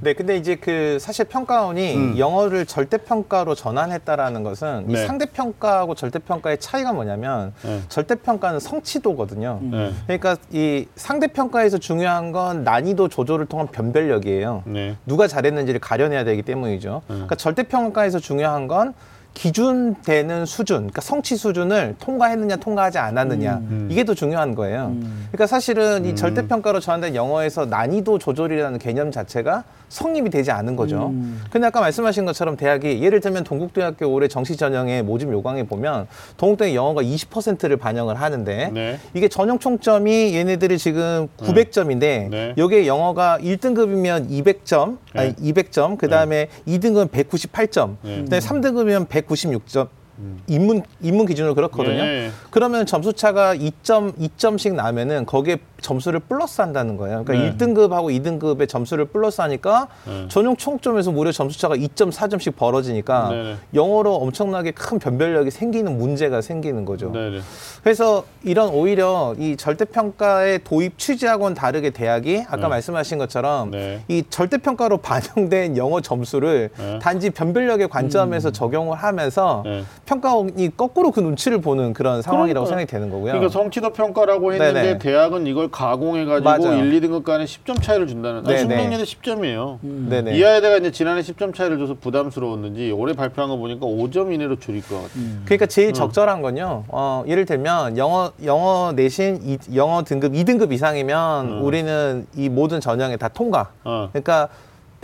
네, 근데 이제 그 사실 평가원이 영어를 절대 평가로 전환했다라는 것은 이 음. 네. 상대 평가하고 절대 평가의 차이가 뭐냐면 네. 절대 평가는 성취도거든요. 네. 그러니까 이 상대 평가에서 중요한 건 난이도 조절을 통한 변별력이에요. 네. 누가 잘했는지를 가려내야 되기 때문이죠. 그러니까 절대 평가에서 중요한 건 기준 되는 수준, 그러니까 성취 수준을 통과했느냐 통과하지 않았느냐 이게 더 중요한 거예요. 그러니까 사실은 이 절대평가로 전환된 영어에서 난이도 조절이라는 개념 자체가 성립이 되지 않은 거죠. 근데 아까 말씀하신 것처럼 대학이 예를 들면 동국대학교 올해 정시 전형의 모집 요강에 보면 동국대 영어가 20%를 반영을 하는데 네. 이게 전형 총점이 얘네들이 지금 900점인데 네. 여기에 영어가 1등급이면 200점, 아니 네. 200점, 그 다음에 2등급은 198점, 네. 그다음에 3등급이면 196점. 입문 입문 기준으로 그렇거든요. 예. 그러면 점수 차가 2점 2점씩 나면은 거기에 점수를 플러스 한다는 거예요. 그러니까 네. 1등급하고 2등급의 점수를 플러스 하니까 네. 전용 총점에서 무려 점수 차가 2.4점씩 벌어지니까 네, 네. 영어로 엄청나게 큰 변별력이 생기는 문제가 생기는 거죠. 네네. 그래서 이런 오히려 이 절대평가의 도입 취지하고는 다르게 대학이 아까 네. 말씀하신 것처럼 네. 이 절대평가로 반영된 영어 점수를 네. 단지 변별력의 관점에서 적용을 하면서 네. 평가원이 거꾸로 그 눈치를 보는 그런 상황이라고 그러니까요. 생각이 되는 거고요. 그러니까 성취도 평가라고 했는데 네네. 대학은 이걸 가공해가지고 맞아요. 1, 2등급 간에 10점 차이를 준다는. 네네. 숙명여대 10점이에요. 네네. 이하여대가 이제 지난해 10점 차이를 줘서 부담스러웠는지 올해 발표한 거 보니까 5점 이내로 줄일 것 같아요. 그러니까 제일 적절한 건요. 어, 예를 들면 영어 영어 내신 이, 영어 등급 2등급 이상이면 우리는 이 모든 전형에 다 통과. 어. 그러니까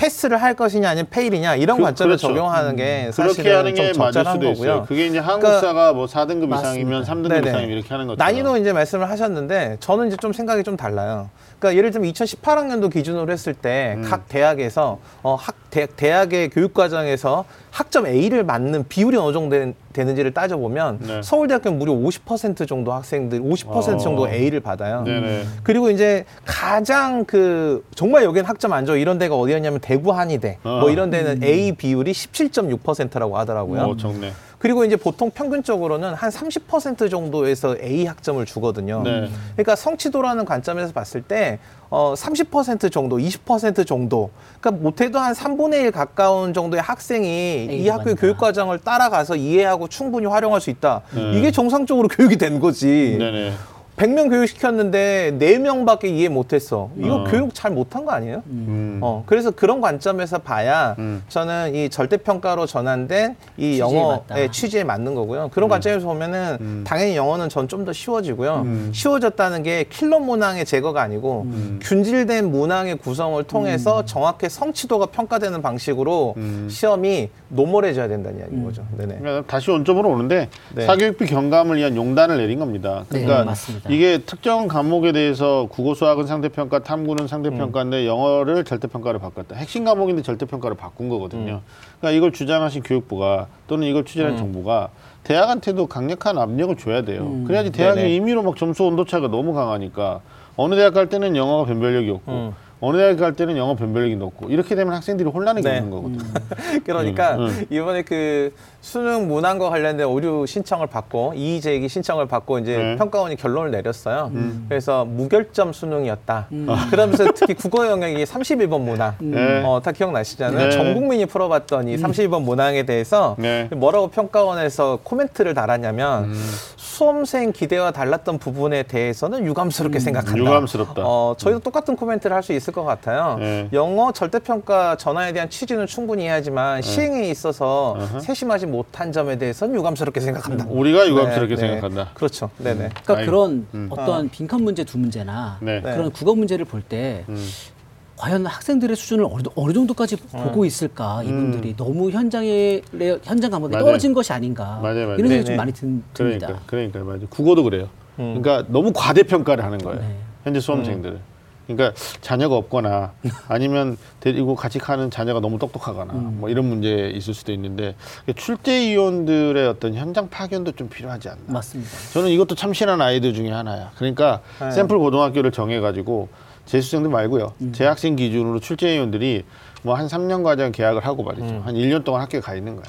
패스를 할 것이냐 아니면 페일이냐 이런 그- 관점을 그렇죠. 적용하는 게 그렇게 사실은 하는 게 좀 맞을 수도 있어요. 거고요. 그게 이제 그러니까 한국사가 뭐 4등급 이상이면 맞습니다. 3등급 네네. 이상이면 이렇게 하는 거죠. 난이도 이제 말씀을 하셨는데 저는 이제 좀 생각이 좀 달라요. 그러니까 예를 들면 2018학년도 기준으로 했을 때 음. 각 대학에서 어, 학 대, 대학의 교육 과정에서 학점 A를 맞는 비율이 어느 정도 되는, 되는지를 따져보면 네. 서울대학교는 무려 50% 정도 학생들 50% 어. 정도 A를 받아요. 네네. 그리고 이제 가장 그 정말 여기는 학점 안 좋아 이런 데가 어디였냐면 대구 한의대 어. 뭐 이런 데는 A 비율이 17.6%라고 하더라고요. 어, 적네. 그리고 이제 보통 평균적으로는 한 30% 정도에서 A 학점을 주거든요. 네. 그러니까 성취도라는 관점에서 봤을 때 어, 30% 정도, 20% 정도, 그러니까 못해도 한 3분의 1 가까운 정도의 학생이 이 학교의. 교육 과정을 따라가서 이해하고 충분히 활용할 수 있다. 네. 이게 정상적으로 교육이 된 거지. 네네. 100명 교육시켰는데 4명밖에 이해 못했어. 이거 어. 교육 잘 못한 거 아니에요? 음. 어, 그래서 그런 관점에서 봐야 음. 저는 이 절대평가로 전환된 이 취지에 영어의 맞다. 취지에 맞는 거고요. 그런 관점에서 보면은 음. 당연히 영어는 전 좀 더 쉬워지고요. 음. 쉬워졌다는 게 킬러 문항의 제거가 아니고 음. 균질된 문항의 구성을 통해서 정확히 성취도가 평가되는 방식으로 음. 시험이 노멀해져야 된다는 이야기인 거죠. 네네. 그러니까 다시 원점으로 오는데 네. 사교육비 경감을 위한 용단을 내린 겁니다. 그러니까 네, 맞습니다. 이게 특정 과목에 대해서 국어 수학은 상대평가, 탐구는 상대평가인데 영어를 절대평가로 바꿨다. 핵심 과목인데 절대평가로 바꾼 거거든요. 그러니까 이걸 주장하신 교육부가 또는 이걸 추진한 정부가 대학한테도 강력한 압력을 줘야 돼요. 그래야지 대학이 네네. 임의로 막 점수 온도차가 너무 강하니까 어느 대학 갈 때는 영어가 변별력이 없고 음. 어느 대학 갈 때는 영어 변별력이 높고 이렇게 되면 학생들이 혼란을 네. 겪는 거거든요. 그러니까 음, 음. 이번에 그 수능 문항과 관련된 오류 신청을 받고 이의 제기 신청을 받고 이제 네. 음. 평가원이 결론을 내렸어요. 그래서 무결점 수능이었다. 그러면서 특히 국어 영역이 31번 문항. 네. 어, 다 기억나시잖아요. 네. 전 국민이 풀어봤던 이 31번 문항에 대해서 네. 뭐라고 평가원에서 코멘트를 달았냐면 음. 수험생 기대와 달랐던 부분에 대해서는 유감스럽게 생각한다. 유감스럽다. 어, 저희도 똑같은 코멘트를 할 수 있을 것 같아요. 네. 영어 절대평가 전환에 대한 취지는 충분히 이해하지만 시행에 있어서 어허. 세심하지 못한 점에 대해서는 유감스럽게 생각한다. 우리가 유감스럽게 네, 네. 생각한다. 그렇죠. 네네. 그러니까 아이고. 그런 음. 어떤 빈칸 문제 두 문제나 네. 네. 그런 국어 문제를 볼 때 음. 과연 학생들의 수준을 어느, 어느 정도까지 보고 있을까 이분들이 너무 현장에 현장 감각이 음. 맞아요. 떨어진 것이 아닌가 맞아요, 맞아요. 이런 생각이 네네. 좀 많이 든, 듭니다. 그러니까, 그러니까 맞아. 국어도 그래요. 음. 그러니까 너무 과대평가를 하는 거예요. 네. 현재 수험생들은. 그러니까 자녀가 없거나 아니면 데리고 같이 가는 자녀가 너무 똑똑하거나 음. 뭐 이런 문제 있을 수도 있는데 출제 위원들의 어떤 현장 파견도 좀 필요하지 않나. 맞습니다. 저는 이것도 참신한 아이디어 중에 하나야. 그러니까 네. 샘플 고등학교를 정해가지고 재수생들 말고요. 음. 재학생 기준으로 출제위원들이 뭐 한 3년 과정 계약을 하고 말이죠. 음. 한 1년 동안 학교에 가 있는 거야.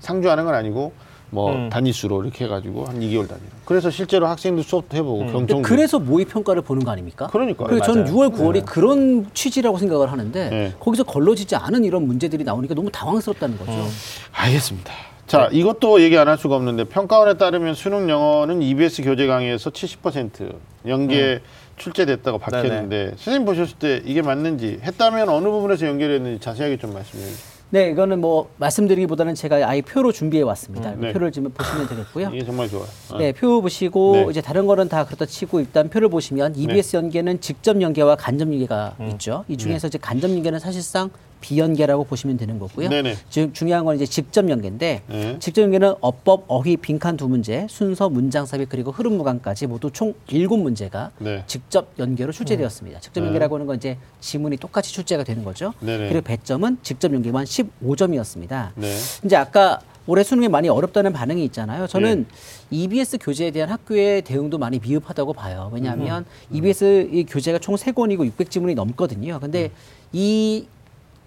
상주하는 건 아니고 뭐 음. 단위수로 이렇게 해가지고 한 2개월 단위로. 그래서 실제로 학생들 수업도 해보고 경청도. 그래서 모의 평가를 보는 거 아닙니까? 그러니까요. 그래서 저는 맞아요. 6월, 9월이 그런 취지라고 생각을 하는데 네. 거기서 걸러지지 않은 이런 문제들이 나오니까 너무 당황스럽다는 거죠. 음. 알겠습니다. 자, 이것도 얘기 안 할 수가 없는데 평가원에 따르면 수능 영어는 EBS 교재 강의에서 70% 연계 출제됐다고 밝혔는데 선생님 보셨을 때 이게 맞는지 했다면 어느 부분에서 연결했는지 자세하게 좀 말씀해 주세요. 네, 이거는 뭐 말씀드리기보다는 제가 아예 표로 준비해 왔습니다. 네. 표를 지금 보시면 되겠고요. 이게 정말 좋아요. 어. 네, 표 보시고 네. 이제 다른 거는 다 그렇다 치고 일단 표를 보시면 EBS 연계는 직접 연계와 간접 연계가 음. 있죠. 이 중에서 이제 간접 연계는 사실상 비연계라고 보시면 되는 거고요. 네네. 지금 중요한 건 이제 직접 연계인데 네. 직접 연계는 어법, 어휘, 빈칸 두 문제, 순서, 문장 삽입 그리고 흐름 무관까지 모두 총 일곱 문제가 네. 직접 연계로 출제되었습니다. 직접 연계라고 하는 건 이제 지문이 똑같이 출제가 되는 거죠. 네네. 그리고 배점은 직접 연계만 15점이었습니다. 네. 이제 아까 올해 수능이 많이 어렵다는 반응이 있잖아요. 저는 EBS 교재에 대한 학교의 대응도 많이 미흡하다고 봐요. 왜냐하면 EBS 이 교재가 총 세권이고 600지문이 넘거든요. 근데 이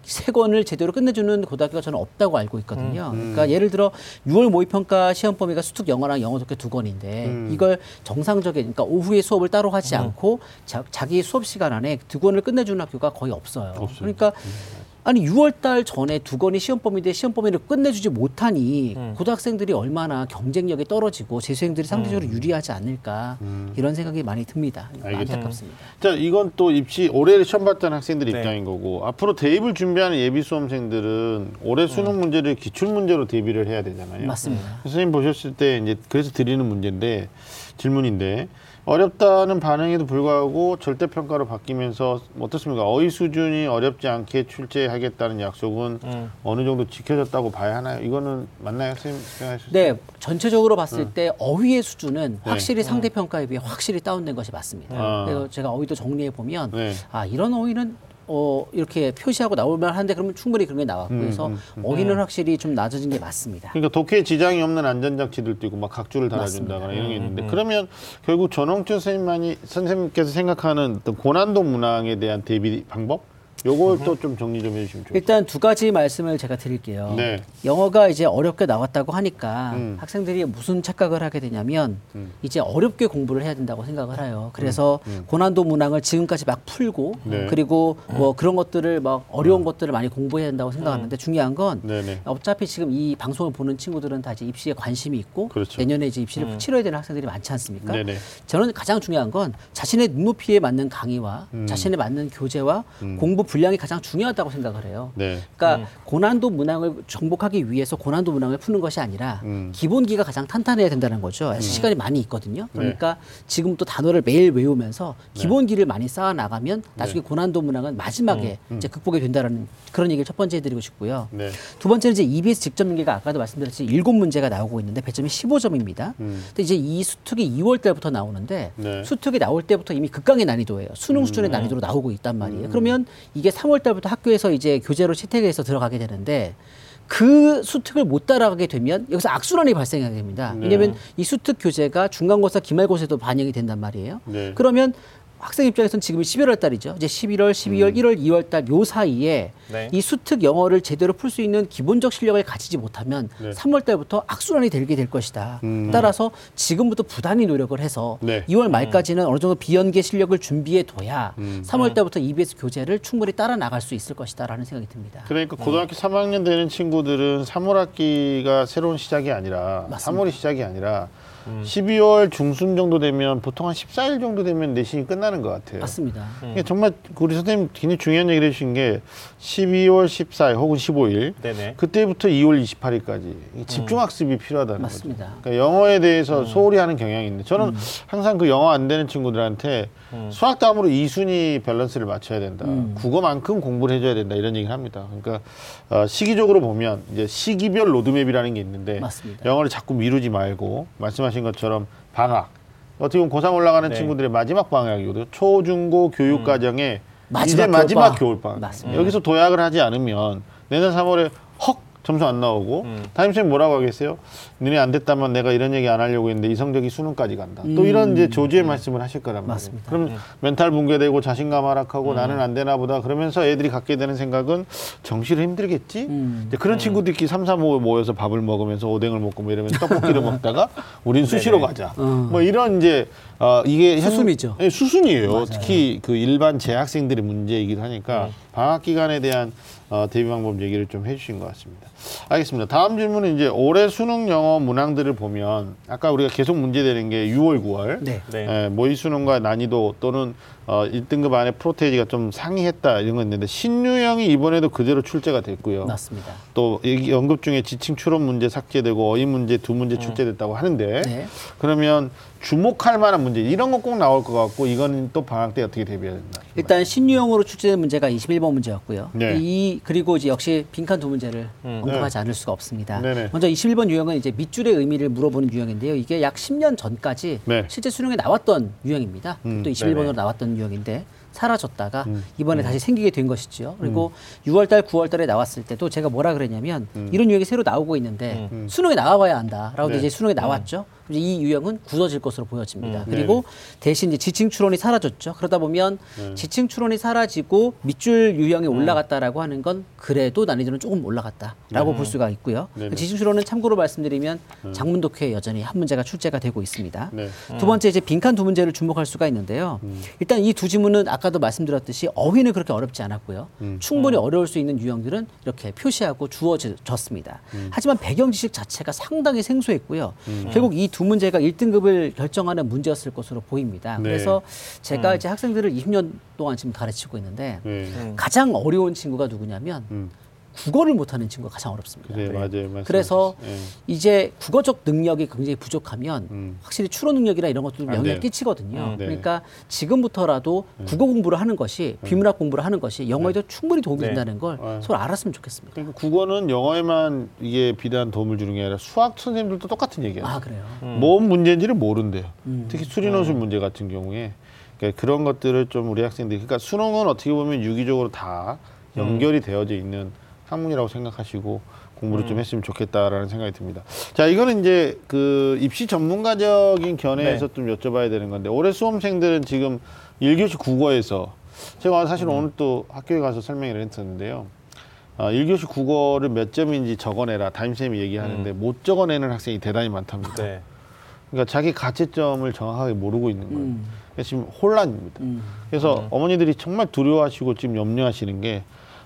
세 권을 제대로 끝내주는 고등학교가 저는 없다고 알고 있거든요. 그러니까 예를 들어 6월 모의평가 시험 범위가 수특 영어랑 영어 독해 두 권인데 이걸 정상적인 그러니까 오후에 수업을 따로 하지 않고 자, 자기 수업 시간 안에 두 권을 끝내주는 학교가 거의 없어요. 그러니까 아니 6월 달 전에 두 권이 시험 범위인데 시험 범위를 끝내주지 못하니 고등학생들이 얼마나 경쟁력이 떨어지고 재수생들이 상대적으로 유리하지 않을까 이런 생각이 많이 듭니다. 알겠습니다. 안타깝습니다. 자, 이건 또 입시 올해 시험 봤던 학생들 네. 입장인 거고 앞으로 대입을 준비하는 예비 수험생들은 올해 수능 문제를 기출 문제로 대비를 해야 되잖아요. 맞습니다. 선생님 보셨을 때 이제 그래서 드리는 문제인데 질문인데 어렵다는 반응에도 불구하고 절대 평가로 바뀌면서 어떻습니까? 어휘 수준이 어렵지 않게 출제하겠다는 약속은 음. 어느 정도 지켜졌다고 봐야 하나요? 이거는 맞나요, 선생님 생각하실 때? 네, 전체적으로 봤을 때 어휘의 수준은 네. 확실히 상대 평가에 비해 확실히 다운된 것이 맞습니다. 아. 그래서 제가 어휘도 정리해 보면 네. 아 이런 어휘는 어 이렇게 표시하고 나올만 한데 그러면 충분히 그런 게 나왔고 음, 그래서 음, 어휘는 확실히 좀 낮아진 게 맞습니다. 그러니까 독해에 지장이 없는 안전장치들도 있고 막 각주를 달아준다거나 이런 게 있는데 그러면 결국 전홍철 선생님만이 선생님께서 생각하는 어떤 고난도 문항에 대한 대비 방법 요걸 또 좀 정리 좀 해주시면 좋겠습니다. 일단 두 가지 말씀을 제가 드릴게요. 네. 영어가 이제 어렵게 나왔다고 하니까 음. 학생들이 무슨 착각을 하게 되냐면 음. 이제 어렵게 공부를 해야 된다고 생각을 해요. 그래서 고난도 문항을 지금까지 막 풀고 네. 그리고 뭐 그런 것들을 막 어려운 것들을 많이 공부해야 된다고 생각하는데 중요한 건 네네. 어차피 지금 이 방송을 보는 친구들은 다 이제 입시에 관심이 있고 그렇죠. 내년에 이제 입시를 치러야 되는 학생들이 많지 않습니까? 네네. 저는 가장 중요한 건 자신의 눈높이에 맞는 강의와 음. 자신에 맞는 교재와 공부 분량이 가장 중요하다고 생각을 해요. 네. 그러니까 고난도 문항을 정복하기 위해서 고난도 문항을 푸는 것이 아니라 음. 기본기가 가장 탄탄해야 된다는 거죠. 시간이 많이 있거든요. 그러니까 지금부터 단어를 매일 외우면서 기본기를 많이 쌓아 나가면 나중에 고난도 문항은 마지막에 이제 극복이 된다라는 그런 얘기를 첫 번째 해드리고 싶고요. 네. 두 번째는 이제 EBS 직접 연계가 아까도 말씀드렸듯이 일곱 문제가 나오고 있는데 배점이 15점입니다. 음. 근데 이제 이 수특이 2월 달부터 나오는데 네. 음. 수특이 나올 때부터 이미 극강의 난이도예요. 수능 수준의 난이도로 나오고 있단 말이에요. 그러면 이게 3월 달부터 학교에서 이제 교재로 채택해서 들어가게 되는데 그 수특을 못 따라가게 되면 여기서 악순환이 발생하게 됩니다. 네. 왜냐하면 이 수특 교재가 중간고사, 기말고사에도 반영이 된단 말이에요. 네. 그러면 학생 입장에서는 지금이 11월 달이죠. 이제 11월, 12월, 1월, 2월 달 요 사이에 네. 이 수특 영어를 제대로 풀 수 있는 기본적 실력을 가지지 못하면 네. 3월 달부터 악순환이 되게 될 것이다. 음. 따라서 지금부터 부단히 노력을 해서 네. 2월 말까지는 어느 정도 비연계 실력을 준비해 둬야 음. 3월 달부터 EBS 교재를 충분히 따라 나갈 수 있을 것이다라는 생각이 듭니다. 그러니까 고등학교 3학년 되는 친구들은 3월 학기가 새로운 시작이 아니라 맞습니다. 3월이 시작이 아니라 12월 중순 정도 되면 보통 한 14일 정도 되면 내신이 끝나는 것 같아요. 맞습니다. 이게 정말 우리 선생님 굉장히 중요한 얘기를 해주신 게 12월 14일 혹은 15일 네네. 그때부터 2월 28일까지 집중 학습이 필요하다는 거죠. 맞습니다. 그러니까 영어에 대해서 소홀히 하는 경향이 있는데 저는 항상 그 영어 안 되는 친구들한테 수학 다음으로 2순위 밸런스를 맞춰야 된다. 국어만큼 공부를 해줘야 된다 이런 얘기를 합니다. 그러니까 어, 시기적으로 보면 이제 시기별 로드맵이라는 게 있는데 맞습니다. 영어를 자꾸 미루지 말고 말씀하신 것처럼 방학 어떻게 보면 고3 올라가는 네. 친구들의 마지막 방학이거든요. 초, 중, 고 교육 과정에 마지막 이제 마지막 겨울방학. 겨울방학. 맞습니다. 여기서 도약을 하지 않으면 내년 3월에 헉 점수 안 나오고 담임선생님 뭐라고 하겠어요? 너네 안 됐다면 내가 이런 얘기 안 하려고 했는데 이 성적이 수능까지 간다. 또 이런 이제 조지의 말씀을 하실 거란 말이에요. 맞습니다. 그럼 멘탈 붕괴되고 자신감 하락하고 나는 안 되나 보다 그러면서 애들이 갖게 되는 생각은 정시를 힘들겠지? 음. 이제 그런 친구들끼리 삼삼오 모여서 밥을 먹으면서 오뎅을 먹고 뭐 이러면 떡볶이를 먹다가 우린 수시로 가자. 뭐 이런 이제 어 이게 현- 수순이죠. 예, 수순이에요. 특히 그 일반 재학생들의 문제이기도 하니까 네. 방학 기간에 대한 어, 대비 방법 얘기를 좀 해주신 것 같습니다. 알겠습니다. 다음 질문은 이제 올해 수능 영어 문항들을 보면 아까 우리가 계속 문제되는 게 6월, 9월 네. 네. 예, 모의 수능과 난이도 또는 어, 1등급 안에 프로테이지가 좀 상이했다 이런 거 있는데 신유형이 이번에도 그대로 출제가 됐고요. 맞습니다. 또 여기 언급 중에 지칭 추론 문제 삭제되고 어휘 문제 두 문제 출제됐다고 하는데 네. 그러면 주목할 만한 문제 이런 거꼭 나올 것 같고 이거는 또 방학 때 어떻게 대비해야 된다. 일단 신유형으로 출제된 문제가 21번 문제였고요. 네. 이 그리고 이제 역시 빈칸 두 문제를 언급하지 않을 수가 없습니다. 네네. 먼저 21번 유형은 이제 밑줄의 의미를 물어보는 유형인데요. 이게 약 10년 전까지 네. 실제 수능에 나왔던 유형입니다. 음, 또 21번으로 네네. 나왔던 유형인데 사라졌다가 음. 이번에 다시 생기게 된 것이죠. 그리고 6월달, 9월달에 나왔을 때도 제가 뭐라 그랬냐면 이런 유형이 새로 나오고 있는데 수능에 나와봐야 한다라고 음. 네. 이제 수능에 나왔죠. 이 유형은 굳어질 것으로 보여집니다. 음. 그리고 대신 이제 지층 추론이 사라졌죠. 그러다 보면 지층 추론이 사라지고 밑줄 유형이 올라갔다라고 하는 건 그래도 난이도는 조금 올라갔다라고 볼 수가 있고요. 네네. 지층 추론은 참고로 말씀드리면 장문독해에 여전히 한 문제가 출제가 되고 있습니다. 네. 두 번째 이제 빈칸 두 문제를 주목할 수가 있는데요. 일단 이 두 지문은 아까도 말씀드렸듯이 어휘는 그렇게 어렵지 않았고요. 충분히 어려울 수 있는 유형들은 이렇게 표시하고 주어졌습니다. 하지만 배경 지식 자체가 상당히 생소했고요. 결국 이두 문제가 1등급을 결정하는 문제였을 것으로 보입니다. 네. 그래서 제가 이제 학생들을 20년 동안 지금 가르치고 있는데 네. 가장 어려운 친구가 누구냐면 음. 국어를 못하는 친구가 가장 어렵습니다. 그래 맞아요. 말씀하셨어요. 그래서 예. 이제 국어적 능력이 굉장히 부족하면 음. 확실히 추론 능력이나 이런 것도 안 영향을 돼요. 끼치거든요. 음, 네. 그러니까 지금부터라도 국어 공부를 하는 것이 비문학 공부를 하는 것이 영어에도 충분히 도움이 네. 된다는 걸 네. 서로 알았으면 좋겠습니다. 그러니까 국어는 영어에만 이게 비단 도움을 주는 게 아니라 수학 선생님들도 똑같은 얘기예요. 아 그래요. 뭔 문제인지를 모른대요. 음. 특히 수리논술 문제 같은 경우에 그러니까 그런 것들을 좀 우리 학생들이 그러니까 수능은 어떻게 보면 유기적으로 다 연결이 되어져 있는 학문이라고 생각하시고 공부를 좀 했으면 좋겠다라는 생각이 듭니다. 자, 이거는 이제 그 입시 전문가적인 견해에서 좀 여쭤봐야 되는 건데 올해 수험생들은 지금 1교시 국어에서 제가 사실 오늘 또 학교에 가서 설명을 했었는데요. 아, 1교시 국어를 몇 점인지 적어내라 담임쌤이 얘기하는데 못 적어내는 학생이 대단히 많답니다. 네. 그러니까 자기 가채점을 정확하게 모르고 있는 거예요. 음. 지금 혼란입니다. 음. 그래서 어머니들이 정말 두려워하시고 지금 염려하시는 게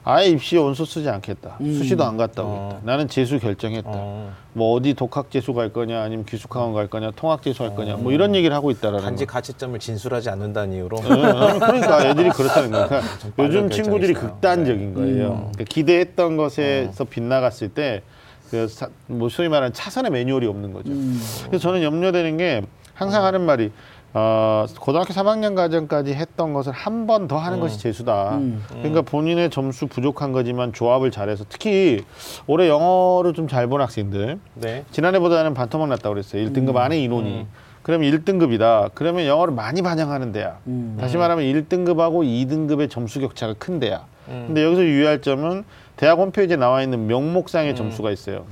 아예 입시에 원서 쓰지 않겠다. 음. 수시도 안 갔다 어. 오겠다. 나는 재수 결정했다. 어. 뭐 어디 독학 재수 갈 거냐, 아니면 기숙학원 갈 거냐, 통학 재수 할 거냐, 뭐 이런 얘기를 하고 있다라는 단지 거. 가치점을 진술하지 않는다는 이유로 어, 그러니까 애들이 그렇다는 거예요. 그러니까 요즘 친구들이 결정이시네요. 극단적인 거예요. 음. 그러니까 기대했던 것에서 빗나갔을 때, 그, 사- 뭐 소위 말하는 차선의 매뉴얼이 없는 거죠. 음. 그래서 저는 염려되는 게 항상 하는 말이 어, 고등학교 3학년 과정까지 했던 것을 한 번 더 하는 것이 재수다. 음. 그러니까 본인의 점수 부족한 거지만 조합을 잘해서 특히 올해 영어를 좀 잘 본 학생들 네. 지난해보다는 반토막 났다고 그랬어요. 1등급 안에 인원이. 음. 그러면 1등급이다. 그러면 영어를 많이 반영하는 데야. 음. 다시 말하면 1등급하고 2등급의 점수 격차가 큰 데야. 음. 근데 여기서 유의할 점은 대학 홈페이지에 나와 있는 명목상의 점수가 있어요.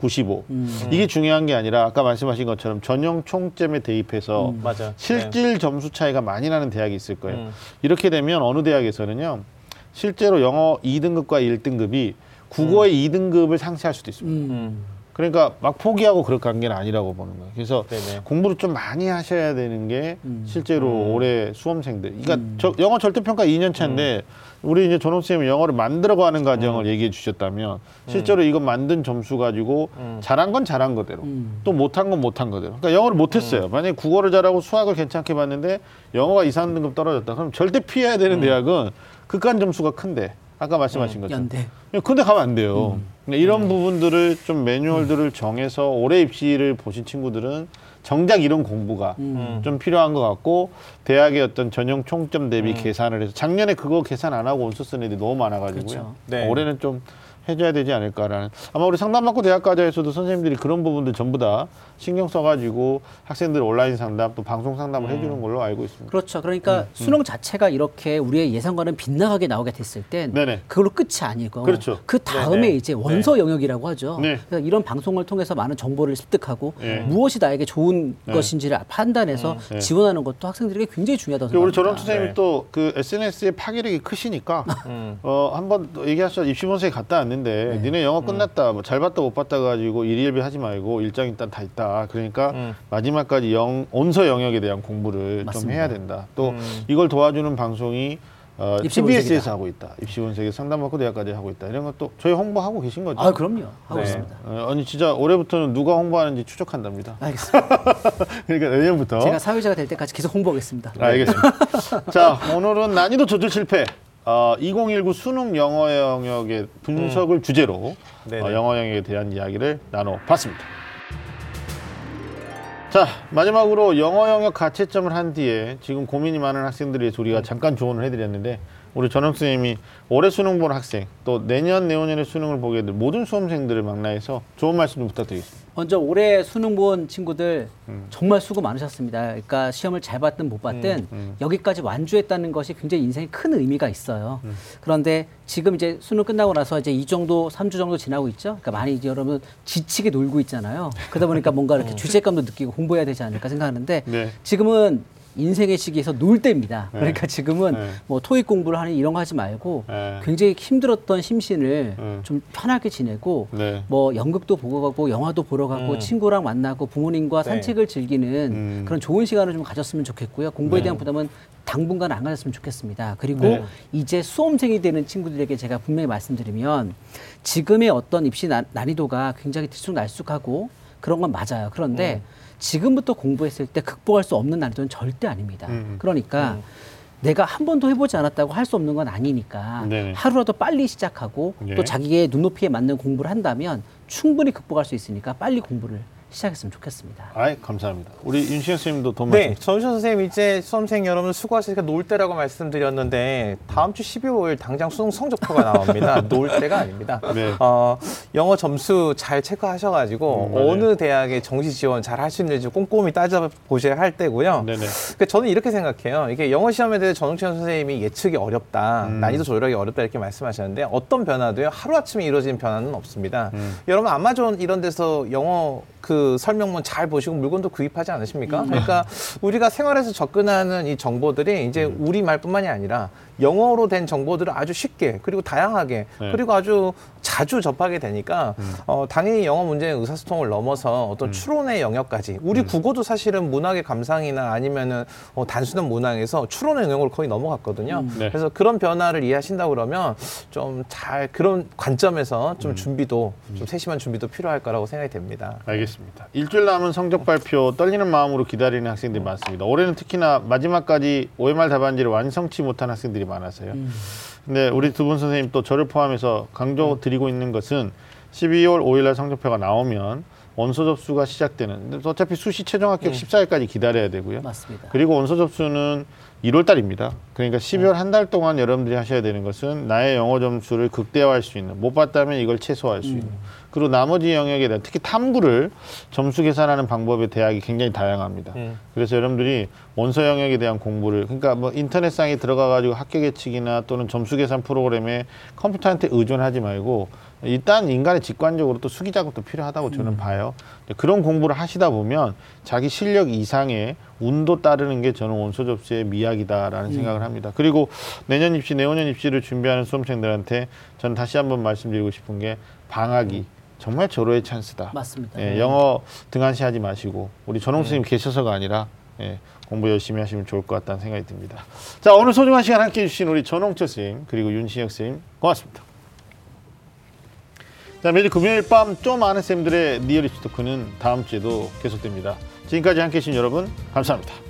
195. 음. 이게 중요한 게 아니라 아까 말씀하신 것처럼 전형 총점에 대입해서 음. 맞아. 실질 점수 차이가 많이 나는 대학이 있을 거예요. 음. 이렇게 되면 어느 대학에서는요. 실제로 영어 2등급과 1등급이 국어의 2등급을 상쇄할 수도 있습니다. 음. 음. 그러니까 막 포기하고 그럴 관계는 아니라고 보는 거예요. 그래서 네네. 공부를 좀 많이 하셔야 되는 게 음. 실제로 음. 올해 수험생들. 그러니까 저, 영어 절대평가 2년 차인데 우리 이제 전홍 쌤이 영어를 만들어가는 과정을 얘기해 주셨다면 실제로 이거 만든 점수 가지고 음. 잘한 건 잘한 거대로 음. 또 못한 건 못한 거대로. 그러니까 영어를 못했어요. 만약에 국어를 잘하고 수학을 괜찮게 봤는데 영어가 2, 3등급 떨어졌다. 그럼 절대 피해야 되는 대학은 극한 점수가 큰데 아까 말씀하신 것처럼 연대. 근데 가면 안 돼요. 이런 부분들을 좀 매뉴얼들을 정해서 올해 입시를 보신 친구들은 정작 이런 공부가 음. 좀 필요한 것 같고 대학의 어떤 전형 총점 대비 계산을 해서 작년에 그거 계산 안 하고 원서 쓴 애들이 너무 많아가지고요. 그렇죠. 네. 올해는 좀 해줘야 되지 않을까라는 아마 우리 상담받고 대학가자에서도 선생님들이 그런 부분들 전부 다 신경 써가지고 학생들 온라인 상담 또 방송 상담을 해주는 걸로 알고 있습니다. 그렇죠. 그러니까 수능 자체가 이렇게 우리의 예상과는 빗나가게 나오게 됐을 땐 네네. 그걸로 끝이 아니고 그렇죠. 그 다음에 네네. 이제 원서 영역이라고 하죠. 네. 그래서 이런 방송을 통해서 많은 정보를 습득하고 네. 무엇이 나에게 좋은 네. 것인지를 판단해서 네. 지원하는 것도 학생들에게 굉장히 중요하다고 우리 생각합니다. 전원 선생님이 네. 또그 SNS의 파괴력이 크시니까 음. 어 한번 또 얘기하셨죠 입시본색에 갔다 왔는데 니네 영어 끝났다 뭐 잘 봤다 못 봤다 가지고 일일비 하지 말고 일장 일단 다 있다 그러니까 음. 마지막까지 영 온서 영역에 대한 공부를 좀 맞습니다. 해야 된다 또 음. 이걸 도와주는 방송이 어, 입시본색이다. TBS에서 하고 있다 입시본색에 상담받고 대학까지 하고 있다 이런 것도 저희 홍보하고 계신 거죠 아 그럼요 하고 네. 있습니다. 어, 아니 진짜 올해부터는 누가 홍보하는지 추적한답니다 알겠습니다. 그러니까 내년부터 제가 사회자가 될 때까지 계속 홍보하겠습니다. 알겠습니다. 자, 오늘은 난이도 조절 실패. 어, 2019 수능 영어 영역의 분석을 주제로 네네. 어, 영어 영역에 대한 이야기를 나눠봤습니다. 자, 마지막으로 영어 영역 가채점을 한 뒤에 지금 고민이 많은 학생들의 우리가 잠깐 조언을 해드렸는데 우리 전영 선생님이 올해 수능 본 학생 또 내년 내후년에 수능을 보게 될 모든 수험생들을 망라해서 좋은 말씀 좀 부탁드리겠습니다. 먼저 올해 수능 본 친구들 음. 정말 수고 많으셨습니다. 그러니까 시험을 잘 봤든 못 봤든 음, 여기까지 완주했다는 것이 굉장히 인생에 큰 의미가 있어요. 음. 그런데 지금 이제 수능 끝나고 나서 이제 이 정도, 삼 주 정도 지나고 있죠. 그러니까 많이 이제 여러분 지치게 놀고 있잖아요. 그러다 보니까 뭔가 이렇게 죄책감도 느끼고 공부해야 되지 않을까 생각하는데 네. 지금은 인생의 시기에서 놀 때입니다. 네. 그러니까 지금은 네. 뭐 토익 공부를 하니 이런 거 하지 말고 네. 굉장히 힘들었던 심신을 네. 좀 편하게 지내고 네. 뭐 연극도 보고 가고 영화도 보러 가고 음. 친구랑 만나고 부모님과 네. 산책을 즐기는 음. 그런 좋은 시간을 좀 가졌으면 좋겠고요. 공부에 네. 대한 부담은 당분간 안 가졌으면 좋겠습니다. 그리고 네. 이제 수험생이 되는 친구들에게 제가 분명히 말씀드리면 지금의 어떤 입시 난, 난이도가 굉장히 들쑥날쑥하고 그런 건 맞아요. 그런데 음. 지금부터 공부했을 때 극복할 수 없는 난이도는 절대 아닙니다. 음. 그러니까 내가 한 번도 해보지 않았다고 할 수 없는 건 아니니까 네네. 하루라도 빨리 시작하고 예. 또 자기의 눈높이에 맞는 공부를 한다면 충분히 극복할 수 있으니까 빨리 공부를 시작했으면 좋겠습니다. 아이 감사합니다. 우리 윤시영 선생님도 더 네. 전우현 선생님 이제 수험생 여러분 수고하시니까 놀 때라고 말씀드렸는데 다음 주 12월 당장 수능 성적표가 나옵니다. 놀 때가 아닙니다. 네. 어, 영어 점수 잘 체크하셔가지고 음, 맞아요. 어느 대학에 정시 지원 잘 할 수 있는지 꼼꼼히 따져보셔야 할 때고요. 네네. 그러니까 저는 이렇게 생각해요. 이게 영어 시험에 대해 전웅천 선생님이 예측이 어렵다, 음. 난이도 조절하기 어렵다 이렇게 말씀하셨는데 어떤 변화도요 하루 아침에 이루어지는 변화는 없습니다. 음. 여러분 아마존 이런 데서 영어 그 설명문 잘 보시고 물건도 구입하지 않으십니까? 그러니까 우리가 생활에서 접근하는 이 정보들이 이제 음. 우리 말뿐만이 아니라 영어로 된 정보들을 아주 쉽게 그리고 다양하게 네. 그리고 아주 자주 접하게 되니까 어, 당연히 영어 문제의 의사소통을 넘어서 어떤 추론의 영역까지 우리 국어도 사실은 문학의 감상이나 아니면은 어, 단순한 문항에서 추론의 영역을 거의 넘어갔거든요. 네. 그래서 그런 변화를 이해하신다 그러면 좀 잘 그런 관점에서 좀 준비도 좀 세심한 준비도 필요할 거라고 생각이 됩니다. 알겠습니다. 일주일 남은 성적 발표 떨리는 마음으로 기다리는 학생들이 많습니다. 올해는 특히나 마지막까지 OMR 답안지를 완성치 못한 학생들이 많아서요. 근데 우리 두 분 선생님 또 저를 포함해서 강조 드리고 있는 것은 12월 5일 날 성적표가 나오면 원서 접수가 시작되는 어차피 수시 최종 합격 14일까지 기다려야 되고요. 맞습니다. 그리고 원서 접수는 1월 달입니다. 그러니까 12월 한달 동안 여러분들이 하셔야 되는 것은 나의 영어 점수를 극대화할 수 있는 못 봤다면 이걸 최소화할 수 있는 그리고 나머지 영역에 대한 특히 탐구를 점수 계산하는 방법의 대학이 굉장히 다양합니다. 음. 그래서 여러분들이 원서 영역에 대한 공부를 그러니까 뭐 인터넷상에 들어가 가지고 학교 예측이나 또는 점수 계산 프로그램에 컴퓨터한테 의존하지 말고 일단 인간의 직관적으로 또 수기 작업도 필요하다고 저는 봐요. 근데 그런 공부를 하시다 보면 자기 실력 이상의 운도 따르는 게 저는 원서 접수의 미학이다라는 생각을 합니다. 그리고 내년 입시, 내후년 입시를 준비하는 수험생들한테 저는 다시 한번 말씀드리고 싶은 게 방학이 정말 절호의 찬스다. 맞습니다. 예, 영어 등한시하지 마시고 우리 전홍 선생님 계셔서가 아니라 예, 공부 열심히 하시면 좋을 것 같다는 생각이 듭니다. 자 오늘 소중한 시간 함께해 주신 우리 전홍철 선생님 그리고 윤신혁 선생님 고맙습니다. 자 매주 금요일 밤 좀 아는 쌤들의 리얼리티 토크는 다음 주에도 계속됩니다. 지금까지 함께해 주신 여러분 감사합니다.